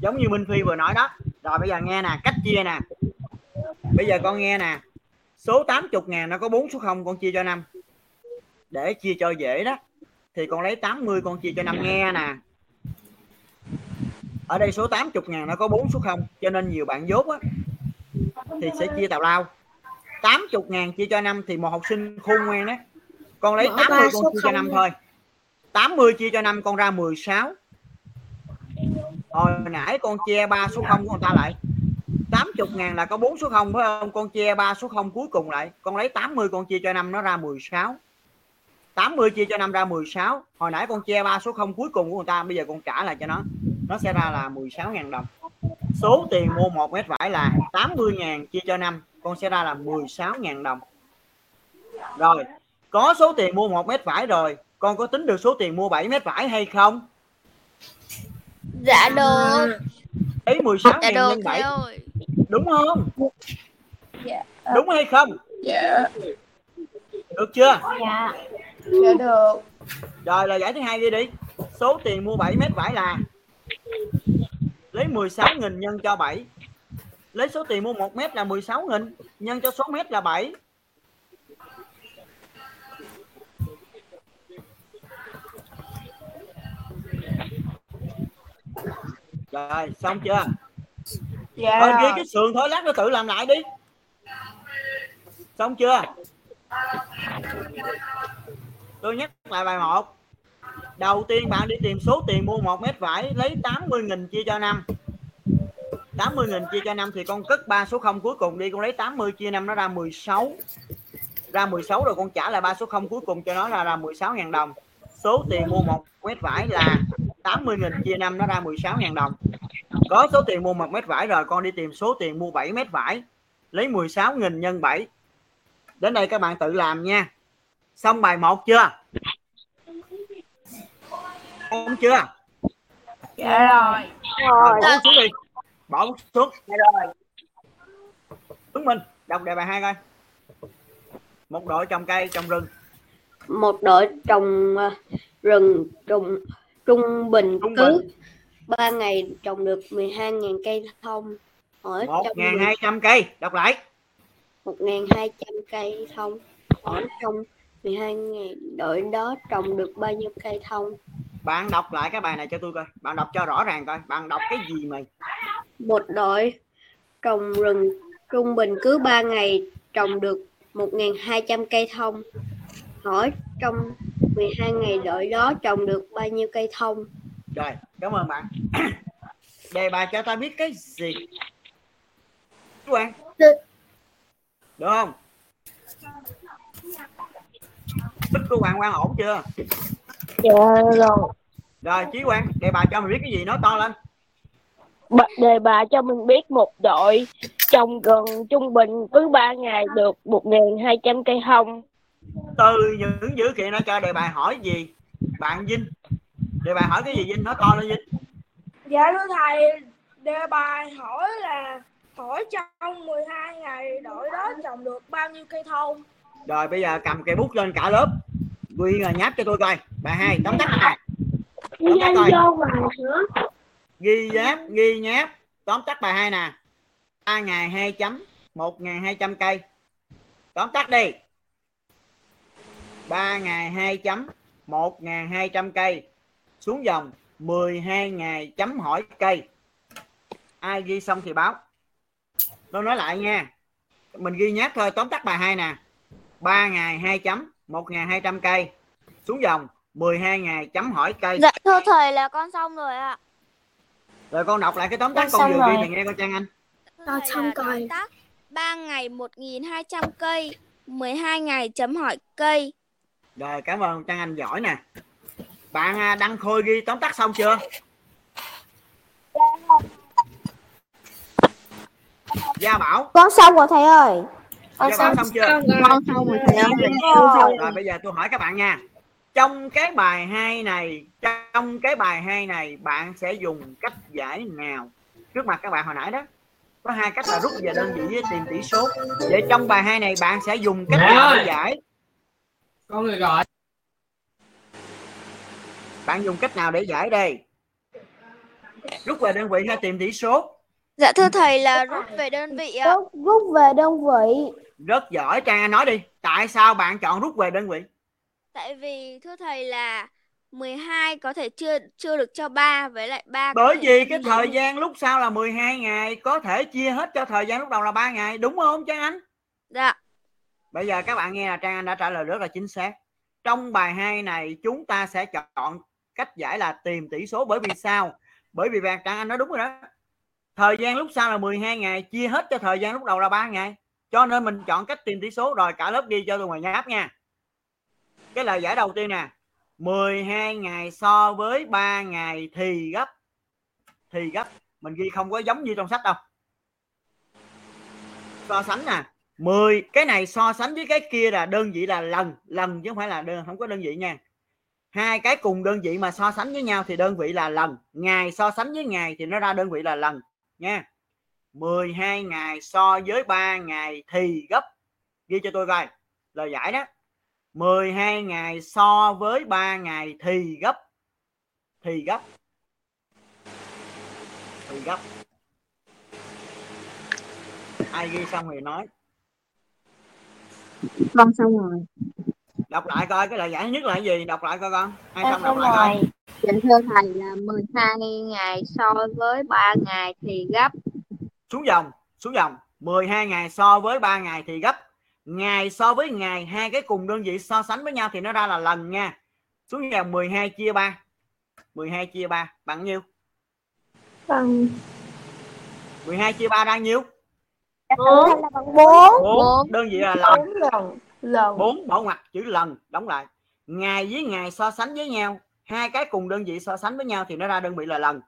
Giống như Minh Phi vừa nói đó. Rồi bây giờ nghe nè cách chia nè. Bây giờ con nghe nè. Số 80 ngàn nó có 4 số 0 con chia cho năm để chia cho dễ đó. Thì con lấy 80 con chia cho năm nghe nè. Ở đây số 80 ngàn nó có 4 số 0 cho nên nhiều bạn dốt á thì sẽ chia tào lao. 80 ngàn chia cho năm thì một học sinh khôn ngoan đó con lấy Bỏ 80 ba con chia cho không năm nha. thôi. 80 chia cho năm con ra 16 hồi nãy con che 3 số 0 của người ta lại. 80 ngàn là có 4 số 0 phải không? Con che 3 số 0 cuối cùng lại. Con lấy 80 con chia cho năm nó ra 16 80 chia cho năm ra 16 hồi nãy con che 3 số 0 cuối cùng của người ta bây giờ con trả lại cho nó. Nó sẽ ra là 16 ngàn đồng. Số tiền mua một mét vải là 80 ngàn chia cho năm. Con sẽ ra là 16 ngàn đồng. Rồi có số tiền mua một mét vải rồi. Con có tính được số tiền mua 7 mét vải hay không? Dạ được. ấy 16 Dạ được nhân 7 thầy ơi. đúng không? Dạ. đúng hay không? Dạ. được chưa? Dạ Dạ được. rồi là giải thứ hai đi đi. Số tiền mua 7 mét vải là lấy 16 nghìn nhân cho 7 lấy số tiền mua 1 mét là 16 nghìn nhân cho số mét là 7 rồi xong chưa? Dạ. Thôi ghi cái sườn thôi lát nó tự làm lại đi. Xong chưa tôi nhắc lại bài 1 đầu tiên bạn đi tìm số tiền mua một mét vải, lấy 80.000 chia cho 5 80.000 chia cho 5 thì con cất ba số 0 cuối cùng đi. Con lấy 80 chia 5 nó ra 16 ra 16 rồi con trả lại ba số 0 cuối cùng cho nó là là 16.000 đồng. Số tiền mua một mét vải là 80.000 chia 5 nó ra 16.000 đồng. Có số tiền mua một mét vải rồi, con đi tìm số tiền mua 7 mét vải, lấy 16.000 nhân 7 đến đây các bạn tự làm nha xong bài 1 chưa? Không chưa? Dạ rồi. rồi. Xuống đi. Bỏ xuống. Rồi. Tuấn Minh đọc đề bài hai coi. Một đội trồng cây trồng rừng. Một đội trồng ờ, rừng trồng trung bình Trung cứ bình. 3 ngày trồng được 12.000 cây thông hai trăm cây. Đọc lại. 1.200 cây thông hỏi trong 12 ngày đội đó trồng được bao nhiêu cây thông? Bạn đọc lại cái bài này cho tôi coi. Bạn đọc cho rõ ràng coi. Bạn đọc cái gì mà một đội trồng rừng trung bình cứ 3 ngày trồng được 1.200 cây thông. Hỏi trong 12 ngày đội đó trồng được bao nhiêu cây thông? Rồi cảm ơn bạn. Đề bài cho ta biết cái gì? Chú Được. được không tích của Quang Quang ổn chưa Dạ rồi. rồi Chí Quang đề bài cho mình biết cái gì nói to lên đề bà cho mình biết một đội trồng gần trung bình cứ 3 ngày được 1.200 cây thông. từ những dữ kiện nó cho đề bài hỏi gì bạn Vinh đề bài hỏi cái gì Vinh nói to lên Vinh Dạ thưa thầy, đề bài hỏi là hỏi trong 12 ngày đội đó trồng được bao nhiêu cây thông? Rồi bây giờ cầm cây bút lên cả lớp. Ghi rồi nháp cho tôi coi. Bài hai tóm tắt nè tóm tắt coi. ghi nháp ghi nháp. Tóm tắt bài hai nè. ba ngày hai chấm một ngày hai trăm cây. Tóm tắt đi. ba ngày hai chấm một ngàn hai trăm cây. Xuống dòng 12 ngày chấm hỏi cây. Ai ghi xong thì báo. Tôi nói lại nha. Mình ghi nháp thôi tóm tắt bài hai nè 3 ngày 2 chấm 1.200 cây xuống dòng 12 ngày chấm hỏi cây Dạ thưa thầy là con xong rồi ạ. rồi con đọc lại cái tóm tắt Con vừa ghi thì nghe con Trang Anh Con xong rồi. tóm tắt 3 ngày 1.200 cây, 12 ngày chấm hỏi cây. rồi cảm ơn Trang Anh giỏi nè bạn à, Đăng Khôi ghi tóm tắt xong chưa Gia Bảo Con xong rồi thầy ơi. Gia Bảo xong chưa? Con xong rồi thầy ơi. rồi. Bây giờ tôi hỏi các bạn nha. Trong cái bài 2 này trong cái bài 2 này bạn sẽ dùng cách giải nào trước mặt các bạn hồi nãy đó? Có hai cách là rút về đơn vị với tìm tỷ số. Vậy trong bài 2 này bạn sẽ dùng cách nào để giải? Có người gọi. Bạn dùng cách nào để giải đây? Rút về đơn vị hay tìm tỷ số Dạ thưa thầy là rút về đơn vị ạ. Rút, rút về đơn vị. rất giỏi Trang Anh nói đi tại sao bạn chọn rút về đơn vị Tại vì thưa thầy là 12 có thể chưa chưa được cho 3 với lại 3 bởi vì cái thời gian lúc sau là 12 ngày có thể chia hết cho thời gian lúc đầu là 3 ngày đúng không Trang Anh Dạ. Bây giờ các bạn nghe là Trang Anh đã trả lời rất là chính xác. Trong bài 2 này chúng ta sẽ chọn cách giải là tìm tỷ số bởi vì sao? Bởi vì bạn Trang Anh nói đúng rồi đó. Thời gian lúc sau là 12 ngày, chia hết cho thời gian lúc đầu là 3 ngày. Cho nên mình chọn cách tìm tỷ số rồi, cả lớp ghi cho tôi ngoài nháp nha. Cái lời giải đầu tiên nè. 12 ngày so với 3 ngày thì gấp. Thì gấp. Mình ghi không có giống như trong sách đâu. So sánh nè 10 cái này so sánh với cái kia là đơn vị là lần lần chứ không phải là đơn, không có đơn vị nha hai cái cùng đơn vị mà so sánh với nhau thì đơn vị là lần, ngày so sánh với ngày thì nó ra đơn vị là lần nha. 12 ngày so với 3 ngày thì gấp. Ghi cho tôi coi lời giải đó. 12 ngày so với 3 ngày thì gấp. Thì gấp. Thì gấp. Ai ghi xong thì nói. Con xong rồi. đọc lại coi cái lời giải nhất là cái gì? Đọc lại coi con. Ai Con xong đọc lại coi. Dạ thưa thầy là 12 ngày so với 3 ngày thì gấp. xuống dòng xuống dòng. 12 ngày so với 3 ngày thì gấp. Ngày so với ngày hai cái cùng đơn vị so sánh với nhau thì nó ra là lần nha. Xuống dòng 12 chia 3 12 chia 3 bằng nhiêu? Bằng 12 chia 3 ra nhiêu? Bốn. là bằng bốn. 4 đơn vị là lần Bốn lần. Lần. 4 bỏ ngoặc chữ lần đóng lại. Ngày với ngày so sánh với nhau hai cái cùng đơn vị so sánh với nhau thì nó ra đơn vị là lần.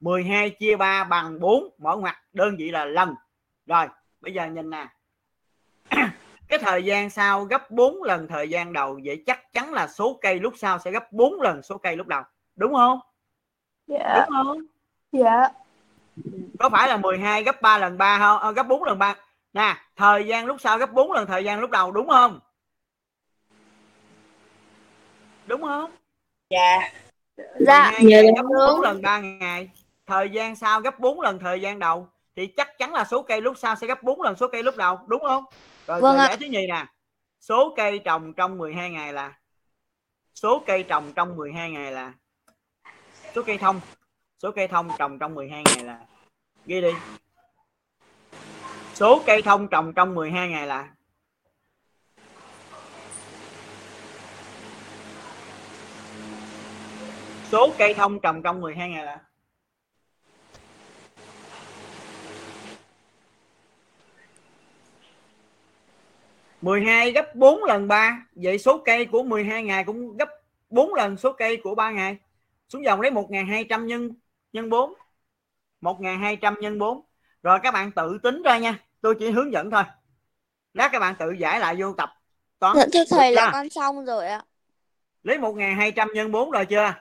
12 chia 3 bằng 4 mở ngoặc đơn vị là lần. Rồi bây giờ nhìn nè. Cái thời gian sau gấp 4 lần thời gian đầu vậy chắc chắn là số cây lúc sau sẽ gấp 4 lần số cây lúc đầu. Đúng không? Dạ. đúng không? Dạ. có phải là 12 gấp 3 lần 3 không? Ờ, gấp 4 lần 3 nè thời gian lúc sau gấp 4 lần thời gian lúc đầu đúng không? Đúng không dạ. Dạ. 12 ngày gấp 4 lần 3 ngày. Thời gian sau gấp 4 lần thời gian đầu. Thì chắc chắn là số cây lúc sau sẽ gấp 4 lần số cây lúc đầu đúng không? Rồi Vâng giải thứ nhì nè. Số cây trồng trong 12 ngày là số cây trồng trong 12 ngày là số cây thông. Số cây thông trồng trong 12 ngày là ghi đi. Số cây thông trồng trong 12 ngày là số cây thông trồng trong 12 ngày là? mười hai gấp 4 lần 3 vậy số cây của 12 ngày cũng gấp 4 lần số cây của 3 ngày. Xuống dòng lấy 1200 nhân nhân 4 1200 nhân 4 rồi các bạn tự tính ra nha. Tôi chỉ hướng dẫn thôi. Lát các bạn tự giải lại vô tập. Toán. Dạ thưa thầy là chưa? con xong rồi ạ. lấy 1200 nhân 4 rồi chưa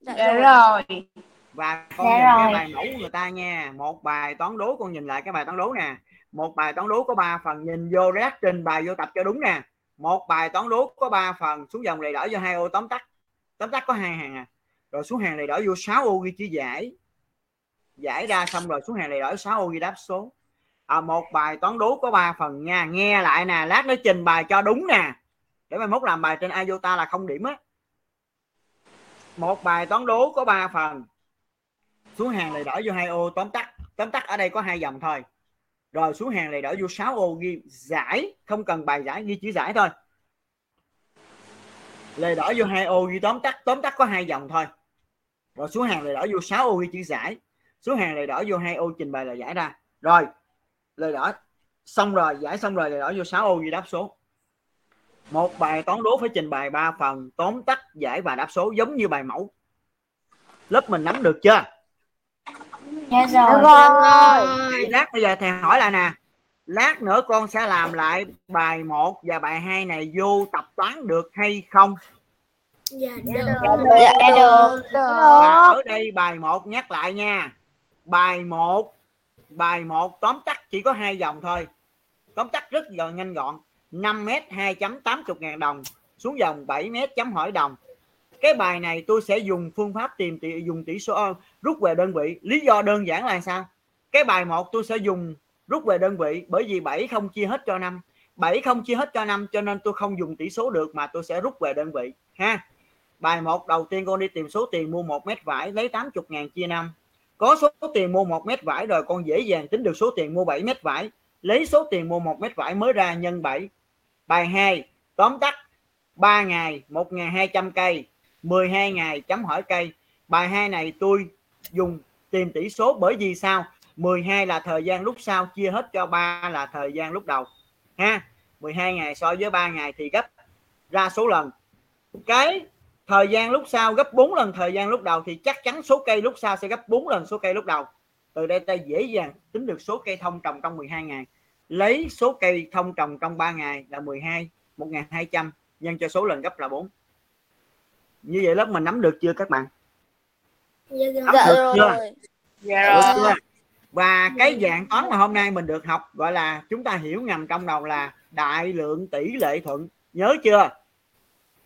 Dạ, dạ rồi. rồi. Và con Dạ nhìn rồi. cái bài mẫu người ta nha. Một bài toán đố con nhìn lại cái bài toán đố nè. Một bài toán đố có 3 phần nhìn vô rác trình bày vô tập cho đúng nè. Một bài toán đố có 3 phần xuống dòng này đỡ vô hai ô tóm tắt. Tóm tắt có hai hàng à. Rồi xuống hàng này đỡ vô 6 ô ghi chữ giải. Giải ra xong rồi xuống hàng này đỡ 6 ô ghi đáp số. À, một bài toán đố có 3 phần nha. Nghe lại nè lát nó trình bày cho đúng nè. Để mai mốt làm bài trên iota là không điểm á một bài toán đố có 3 phần. Xuống hàng này đỏ vô hai ô, tóm tắt. Tóm tắt ở đây có hai dòng thôi. Rồi xuống hàng này đỏ vô 6 ô ghi giải. Không cần bài giải, ghi chữ giải thôi. Lề đỏ vô hai ô ghi tóm tắt. Tóm tắt có hai dòng thôi. Rồi xuống hàng lề đỏ vô 6 ô ghi chữ giải. Xuống hàng lề đỏ vô hai ô trình bày là giải ra. Rồi lề đỏ xong rồi, giải xong rồi lề đỏ vô 6 ô ghi đáp số một bài toán đố phải trình bày 3 phần tóm tắt giải và đáp số giống như bài mẫu. Lớp mình nắm được chưa? Dạ rồi. Thì lát bây giờ thầy hỏi lại nè. Lát nữa con sẽ làm lại bài 1 và bài 2 này vô tập toán được hay không? Dạ được. dạ được. Và ở đây bài 1 nhắc lại nha. Bài 1 bài 1 tóm tắt chỉ có hai dòng thôi. Tóm tắt rất là nhanh gọn 5 m 2.80 ngàn đồng, xuống dòng 7 m chấm hỏi đồng. Cái bài này tôi sẽ dùng phương pháp tìm tỷ, dùng tỷ số rút về đơn vị. Lý do đơn giản là sao? Cái bài 1 tôi sẽ dùng rút về đơn vị bởi vì 7 không chia hết cho 5 7 không chia hết cho 5 cho nên tôi không dùng tỷ số được mà tôi sẽ rút về đơn vị. Ha. Bài 1 đầu tiên con đi tìm số tiền mua 1 mét vải, lấy 80 ngàn chia 5 có số tiền mua 1 mét vải rồi con dễ dàng tính được số tiền mua 7 mét vải. Lấy số tiền mua 1 mét vải mới ra nhân 7 bài 2 tóm tắt. 3 ngày 1.200 cây. 12 ngày chấm hỏi cây. Bài 2 này tôi dùng tìm tỷ số bởi vì sao? 12 là thời gian lúc sau, chia hết cho 3 là thời gian lúc đầu. Ha 12 ngày so với 3 ngày thì gấp ra số lần. Cái thời gian lúc sau gấp 4 lần thời gian lúc đầu thì chắc chắn số cây lúc sau sẽ gấp 4 lần số cây lúc đầu. Từ đây ta dễ dàng tính được số cây thông trồng trong 12 ngày lấy số cây thông trồng trong 3 ngày là 12 1200 nhân cho số lần gấp là 4 như vậy lớp mình nắm được chưa các bạn? Dạ rồi. nắm Dạ được rồi. chưa? Dạ. Được rồi chưa? Và cái dạng toán mà hôm nay mình được học gọi là chúng ta hiểu ngầm trong đầu là đại lượng tỷ lệ thuận. Nhớ chưa?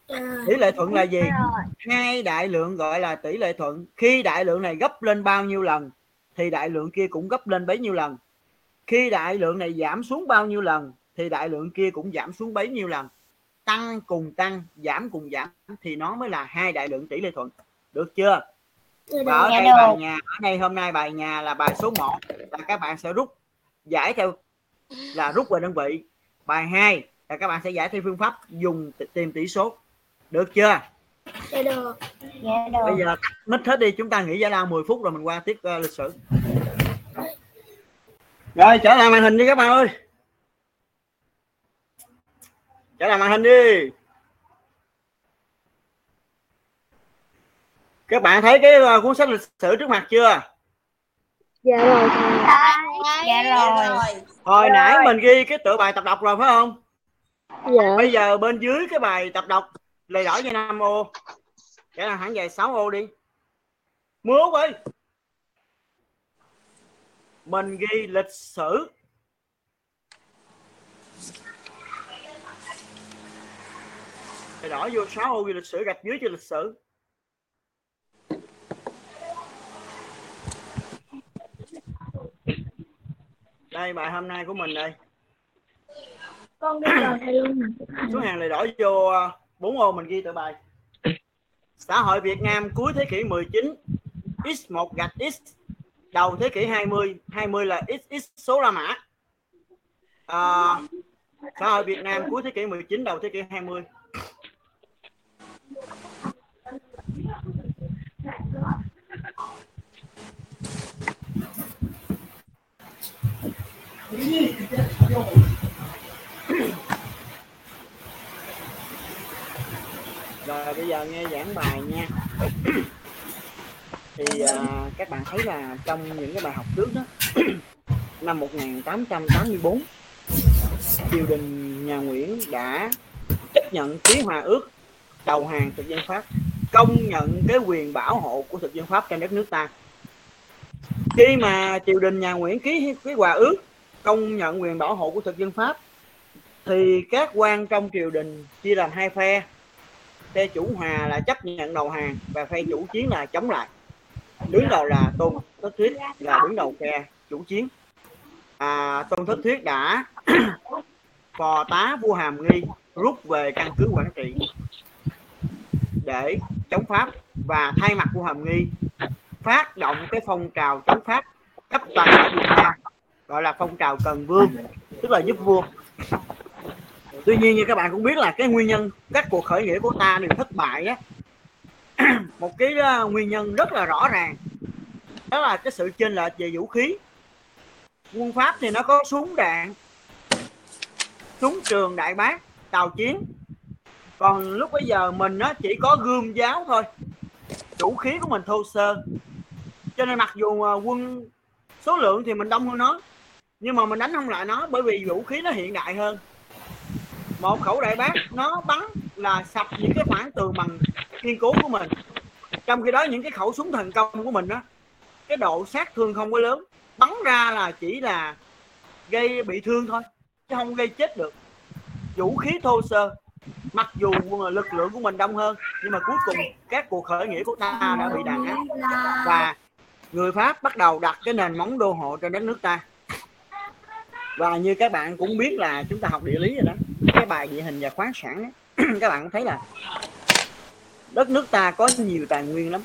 À, tỷ lệ thuận là gì? Hai đại lượng gọi là tỷ lệ thuận. Khi đại lượng này gấp lên bao nhiêu lần thì đại lượng kia cũng gấp lên bấy nhiêu lần khi đại lượng này giảm xuống bao nhiêu lần thì đại lượng kia cũng giảm xuống bấy nhiêu lần. Tăng cùng tăng giảm cùng giảm thì nó mới là hai đại lượng tỷ lệ thuận. Được chưa? Và ở đây được. bài nhà ở đây hôm nay bài nhà là bài số 1 là các bạn sẽ rút giải theo là rút về đơn vị. Bài 2 là các bạn sẽ giải theo phương pháp dùng tìm tỷ số. Được chưa? Dạ được. Dạ bây giờ tắt mic hết đi chúng ta nghỉ giải lao 10 phút rồi mình qua tiết ờ, lịch sử rồi trở lại màn hình đi các bạn ơi. Trở lại màn hình đi. Các bạn thấy cái ờ, cuốn sách lịch sử trước mặt chưa? Dạ rồi. Thầy. Dạ rồi. hồi nãy mình ghi cái tựa bài tập đọc rồi phải không? Dạ. bây giờ bên dưới cái bài tập đọc lời đỏ cho 5 ô. Sẽ là hẳn về 6 ô đi. Mưa Út ơi mình ghi lịch sử. Lời đỏ vô 6 ô ghi lịch sử gạch dưới cho lịch sử. Đây bài hôm nay của mình đây. Con rồi thầy luôn. số hàng lời đỏ vô ờ, bốn ô mình ghi tựa bài. Xã hội Việt Nam cuối thế kỷ 19 x1 gạch x đầu thế kỷ 20 20 là xx số la mã. À, xã hội Việt Nam cuối thế kỷ 19 đầu thế kỷ 20 rồi bây giờ nghe giảng bài nha thì uh, các bạn thấy là trong những cái bài học trước đó năm 1884 triều đình nhà Nguyễn đã chấp nhận ký hòa ước đầu hàng thực dân Pháp công nhận cái quyền bảo hộ của thực dân Pháp trên đất nước ta. Khi mà triều đình nhà Nguyễn ký cái hòa ước công nhận quyền bảo hộ của thực dân Pháp thì các quan trong triều đình chia làm hai phe. Phe chủ hòa là chấp nhận đầu hàng và phe chủ chiến là chống lại đứng đầu là tôn thất thuyết là đứng đầu phe chủ chiến. À, tôn thất thuyết đã phò tá vua hàm nghi rút về căn cứ quản trị để chống pháp và thay mặt vua hàm nghi phát động cái phong trào chống pháp cấp toàn ở Việt Nam gọi là phong trào cần vương tức là giúp vua. Tuy nhiên như các bạn cũng biết là cái nguyên nhân các cuộc khởi nghĩa của ta đều thất bại á một cái uh, nguyên nhân rất là rõ ràng. Đó là cái sự chênh lệch về vũ khí. Quân pháp thì nó có súng đạn súng trường đại bác tàu chiến. Còn lúc bây giờ mình nó chỉ có gươm giáo thôi. Vũ khí của mình thô sơ. Cho nên mặc dù uh, quân số lượng thì mình đông hơn nó nhưng mà mình đánh không lại nó bởi vì vũ khí nó hiện đại hơn. Một khẩu đại bác nó bắn là sập những cái phản tường bằng kiên cố của mình. Trong khi đó những cái khẩu súng thần công của mình đó cái độ sát thương không có lớn. Bắn ra là chỉ là gây bị thương thôi chứ không gây chết được. Vũ khí thô sơ mặc dù lực lượng của mình đông hơn nhưng mà cuối cùng các cuộc khởi nghĩa của ta đã bị đàn áp. Và người pháp bắt đầu đặt cái nền móng đô hộ trên đất nước ta. Và như các bạn cũng biết là chúng ta học địa lý rồi đó cái bài địa hình và khoáng sản ấy, các bạn thấy là đất nước ta có nhiều tài nguyên lắm.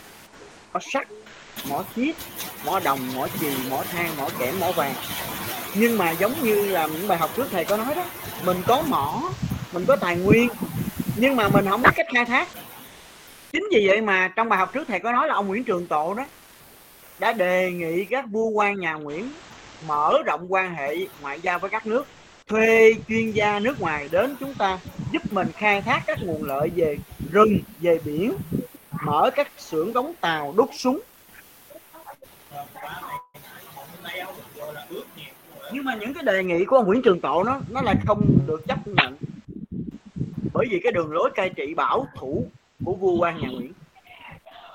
Có sắt, mỏ chiết mỏ đồng, mỏ chì, mỏ than, mỏ kẽm, mỏ vàng. Nhưng mà giống như là những bài học trước thầy có nói đó, mình có mỏ, mình có tài nguyên, nhưng mà mình không biết cách khai thác. Chính vì vậy mà trong bài học trước thầy có nói là ông Nguyễn Trường Tộ đó đã đề nghị các vua quan nhà Nguyễn mở rộng quan hệ ngoại giao với các nước thuê chuyên gia nước ngoài đến chúng ta, giúp mình khai thác các nguồn lợi về rừng, về biển, mở các xưởng đóng tàu đúc súng. Nhưng mà những cái đề nghị của ông Nguyễn Trường Tộ nó nó là không được chấp nhận. Bởi vì cái đường lối cai trị bảo thủ của vua quan nhà Nguyễn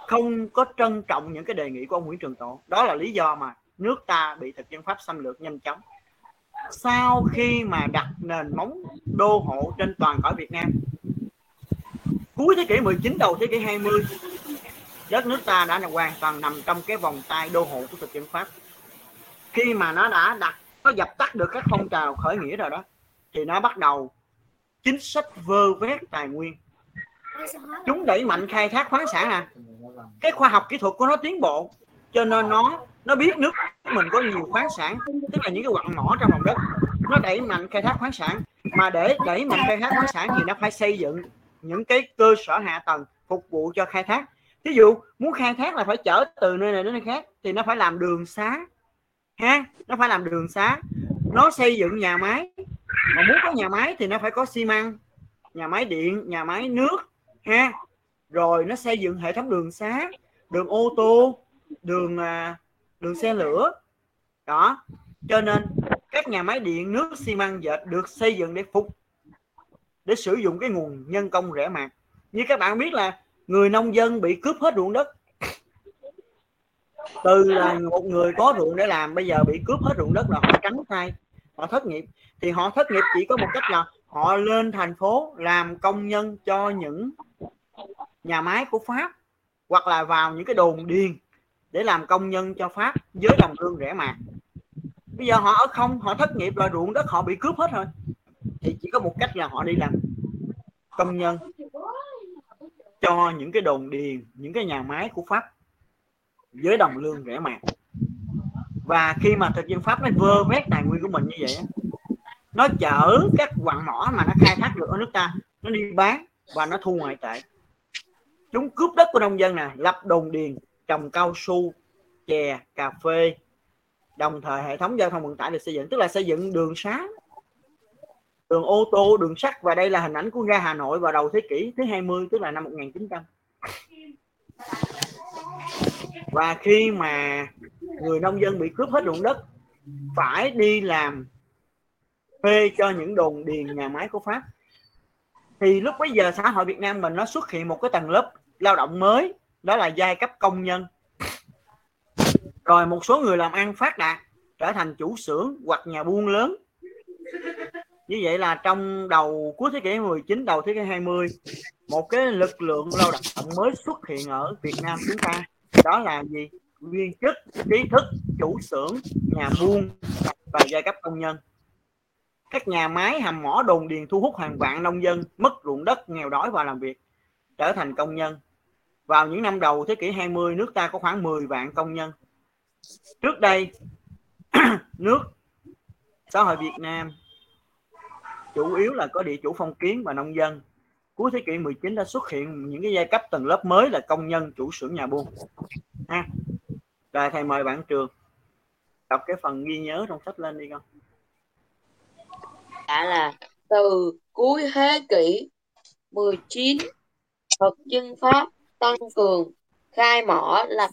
không có trân trọng những cái đề nghị của ông Nguyễn Trường Tộ. Đó là lý do mà nước ta bị thực dân Pháp xâm lược nhanh chóng sau khi mà đặt nền móng đô hộ trên toàn cõi Việt Nam, cuối thế kỷ 19 đầu thế kỷ 20 đất nước ta đã hoàn toàn nằm trong cái vòng tay đô hộ của thực dân Pháp. Khi mà nó đã đặt nó dập tắt được các phong trào khởi nghĩa rồi đó, thì nó bắt đầu chính sách vơ vét tài nguyên. Chúng đẩy mạnh khai thác khoáng sản à cái khoa học kỹ thuật của nó tiến bộ, cho nên nó nó biết nước mình có nhiều khoáng sản tức là những cái quặng mỏ trong lòng đất. Nó đẩy mạnh khai thác khoáng sản. Mà để đẩy mạnh khai thác khoáng sản thì nó phải xây dựng những cái cơ sở hạ tầng phục vụ cho khai thác. Ví dụ muốn khai thác là phải chở từ nơi này đến nơi khác thì nó phải làm đường xá. Ha nó phải làm đường xá. Nó xây dựng nhà máy. Mà muốn có nhà máy thì nó phải có xi măng nhà máy điện nhà máy nước. Ha rồi nó xây dựng hệ thống đường xá đường ô tô đường à, đường xe lửa. Đó, cho nên các nhà máy điện, nước, xi măng, dệt được xây dựng để phục, để sử dụng cái nguồn nhân công rẻ mạt. Như các bạn biết là người nông dân bị cướp hết ruộng đất. Từ là một người có ruộng để làm, bây giờ bị cướp hết ruộng đất là họ trắng tay họ thất nghiệp. Thì họ thất nghiệp chỉ có một cách là họ lên thành phố làm công nhân cho những nhà máy của pháp hoặc là vào những cái đồn điền để làm công nhân cho pháp với đồng lương rẻ mạt. Bây giờ họ ở không, họ thất nghiệp rồi ruộng đất họ bị cướp hết rồi. Thì chỉ có một cách là họ đi làm công nhân cho những cái đồn điền, những cái nhà máy của pháp với đồng lương rẻ mạt. Và khi mà thực dân pháp nó vơ vét tài nguyên của mình như vậy nó chở các quặng mỏ mà nó khai thác được ở nước ta, nó đi bán và nó thu ngoại tệ. Chúng cướp đất của nông dân nè, lập đồn điền trồng cao su, chè, cà phê, đồng thời hệ thống giao thông vận tải được xây dựng, tức là xây dựng đường xá đường ô tô, đường sắt. Và đây là hình ảnh của ga Hà Nội vào đầu thế kỷ thứ 20 tức là năm 1900 và khi mà người nông dân bị cướp hết ruộng đất, phải đi làm thuê cho những đồn điền nhà máy của Pháp. Thì lúc bấy giờ xã hội Việt Nam mình nó xuất hiện một cái tầng lớp lao động mới đó là giai cấp công nhân. Rồi một số người làm ăn phát đạt, trở thành chủ xưởng hoặc nhà buôn lớn. Như vậy là trong đầu cuối thế kỷ 19 đầu thế kỷ 20 một cái lực lượng lao động mới xuất hiện ở Việt Nam chúng ta. Đó là gì? Viên chức, trí thức, chủ xưởng, nhà buôn và giai cấp công nhân. Các nhà máy hầm mỏ đồn điền thu hút hàng vạn nông dân, mất ruộng đất, nghèo đói và làm việc, trở thành công nhân vào những năm đầu thế kỷ 20 nước ta có khoảng 10 vạn công nhân. Trước đây, nước xã hội Việt Nam chủ yếu là có địa chủ phong kiến và nông dân. Cuối thế kỷ 19 đã xuất hiện những cái giai cấp tầng lớp mới là công nhân, chủ xưởng, nhà buôn. Ha rồi thầy mời bạn trường. Đọc cái phần ghi nhớ trong sách lên đi con. Đã là từ cuối thế kỷ 19 thực dân Pháp tăng cường khai mỏ lập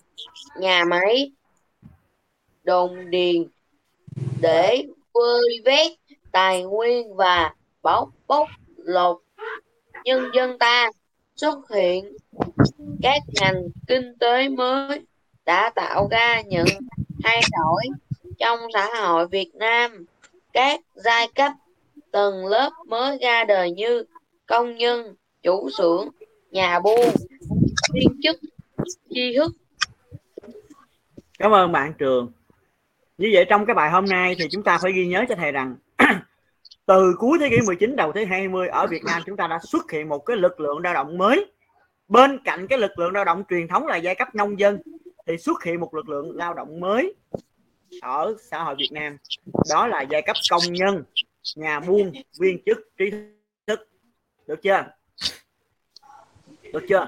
nhà máy đồn điền để vơi vét tài nguyên và bóc bóc lột nhân dân ta. Xuất hiện các ngành kinh tế mới đã tạo ra những thay đổi trong xã hội Việt Nam. Các giai cấp tầng lớp mới ra đời như công nhân, chủ xưởng, nhà buôn viên chức tri thức. Cảm ơn bạn, trường. Như vậy trong cái bài hôm nay thì chúng ta phải ghi nhớ cho thầy rằng từ cuối thế kỷ 19 đầu thế kỷ 20 ở Việt Nam chúng ta đã xuất hiện một cái lực lượng lao động mới. Bên cạnh cái lực lượng lao động truyền thống là giai cấp nông dân thì xuất hiện một lực lượng lao động mới ở xã hội Việt Nam. Đó là giai cấp công nhân, nhà buôn, viên chức, trí thức. Được chưa? Được chưa?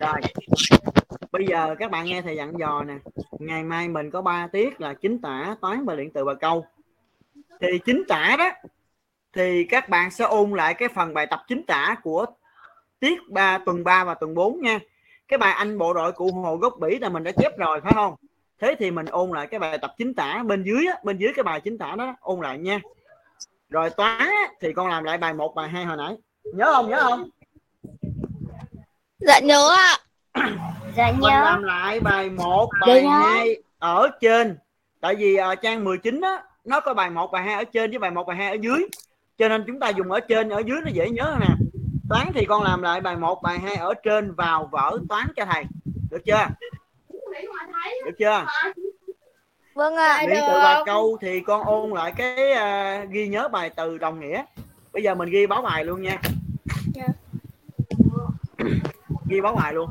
Rồi. Bây giờ các bạn nghe thầy dặn dò nè. Ngày mai mình có 3 tiết là chính tả toán và điện từ và câu. Thì chính tả đó thì các bạn sẽ ôn lại cái phần bài tập chính tả của tiết 3 tuần 3 và tuần 4 nha. Cái bài anh bộ đội cụ hồ gốc bỉ là mình đã chép rồi phải không? Thế thì mình ôn lại cái bài tập chính tả. Bên dưới á, bên dưới cái bài chính tả đó ôn lại nha. Rồi toán á, thì con làm lại bài 1 bài 2 hồi nãy. Nhớ không? Nhớ không? Dạ nhớ ạ. Dạ mình nhớ. làm lại bài 1 Dạ bài nhớ. 2 ở trên tại vì uh, trang 19 á nó có bài 1 bài 2 ở trên với bài 1 bài 2 ở dưới cho nên chúng ta dùng ở trên ở dưới nó dễ nhớ nè toán thì con làm lại bài 1 bài 2 ở trên vào vở toán cho thầy được chưa được chưa Vâng ạ. điện từ và câu thì con ôn lại cái à, ghi nhớ bài từ đồng nghĩa bây giờ mình ghi báo bài luôn nha Dạ. ghi báo bài luôn.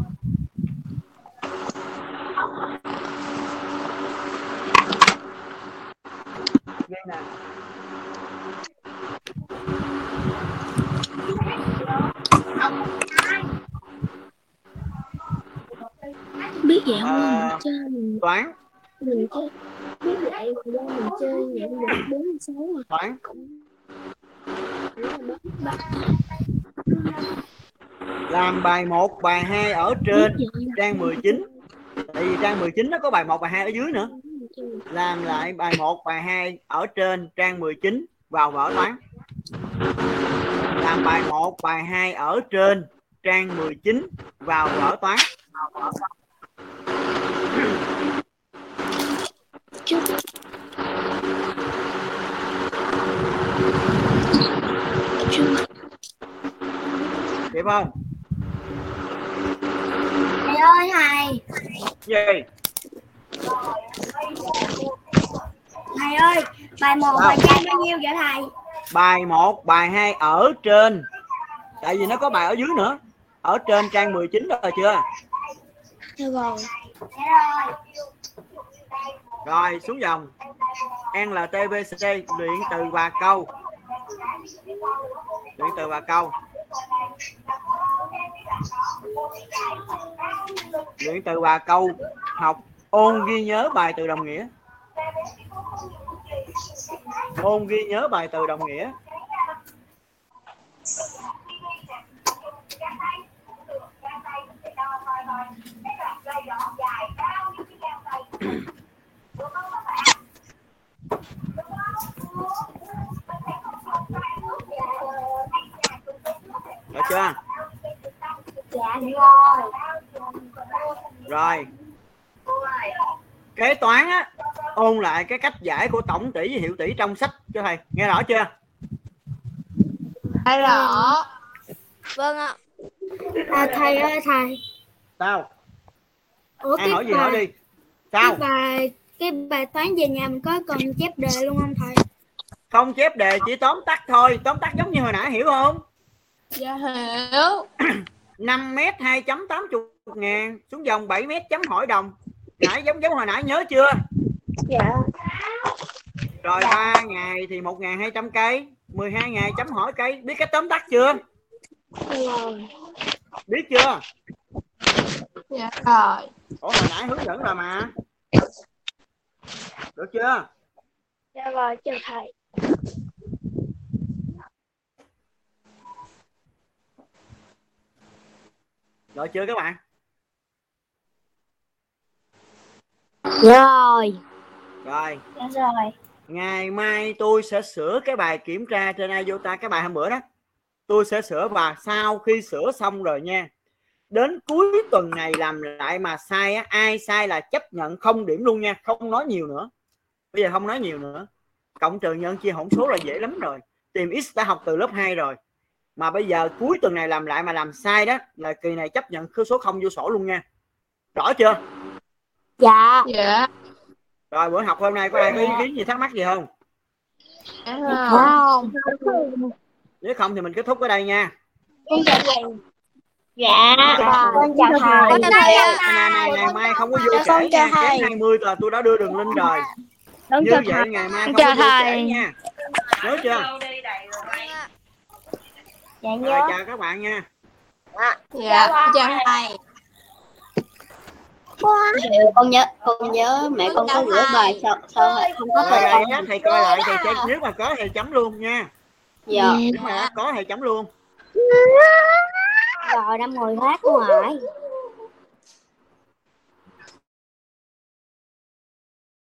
Ghi nè. Biết vậy không? À, mình chơi mình toán. Mình chơi biết vậy do mình chơi nhận được bốn mươi sáu toán làm bài 1, bài 2 ở trên trang 19 tại vì trang 19 nó có bài 1, bài 2 ở dưới nữa. Làm lại bài 1, bài 2 ở trên trang 19 vào vở toán. Làm bài 1, bài 2 ở trên trang 19 vào vở toán. Kịp không ơi thầy. Gì? Thầy ơi bài một bài trang bao nhiêu vậy thầy? Bài 1, bài 2 ở trên. Tại vì nó có bài ở dưới nữa. Ở trên trang 19 rồi chưa? Được rồi. Rồi xuống dòng. NLTVC luyện từ và câu. Luyện từ và câu luyện từ ba câu học ôn ghi nhớ bài từ đồng nghĩa. Ôn ghi nhớ bài từ đồng nghĩa được chưa dạ rồi rồi kế toán á ôn lại cái cách giải của tổng tỷ với hiệu tỷ trong sách cho thầy. Nghe rõ chưa? Hay rõ. Vâng ạ. à, thầy ơi thầy. Sao? Ủa ai cái hỏi gì hỏi đi. Sao? cái bài cái bài toán về nhà mình có cần chép đề luôn không thầy? Không chép đề chỉ tóm tắt thôi. Tóm tắt giống như hồi nãy hiểu không? Dạ hiểu. 5 mét 2 chấm 80 ngàn xuống dòng 7 mét chấm hỏi đồng. Nãy giống giống hồi nãy nhớ chưa dạ. Rồi 3 ngày thì 1 ngàn 200 cây 12 ngày chấm hỏi cây. Biết cách tóm tắt chưa? Rồi biết chưa? Dạ rồi. ủa hồi nãy hướng dẫn rồi mà. Được chưa? Dạ rồi chào thầy. Rồi chưa các bạn? Rồi rồi. Dạ rồi. Ngày mai tôi sẽ sửa cái bài kiểm tra trên IOTA cái bài hôm bữa đó. Tôi sẽ sửa và sau khi sửa xong rồi nha. Đến cuối tuần này làm lại mà sai á, ai sai là chấp nhận không điểm luôn nha không nói nhiều nữa. Bây giờ không nói nhiều nữa. Cộng trừ nhân chia hỗn số là dễ lắm rồi. Tìm x đã học từ lớp 2 rồi. Mà bây giờ cuối tuần này làm lại mà làm sai đó là kỳ này chấp nhận số không vô sổ luôn nha. Rõ chưa? Dạ. Dạ. Rồi bữa học hôm nay có ai có ý kiến gì thắc mắc gì không? Dạ không. Nếu không thì mình kết thúc ở đây nha. Con chào thầy dạ. con chào thầy. Con chào thầy. Ngày này ngày mai không có vô Dạ, trễ nha. Kém 20 là tôi đã đưa đường link rồi. con như chào vậy thầy ngày mai không có vô trễ nha. Nhớ chưa? Dạ rồi nhớ chào các bạn nha. Dạ. Chào thầy. Con nhớ con nhớ mẹ con có gửi bài sao sao không có rồi thời rồi con á, thầy coi lại thầy sẽ nếu mà có thầy chấm luôn nha. Dạ. Nếu mà có thầy chấm luôn. Rồi đã ngồi hát rồi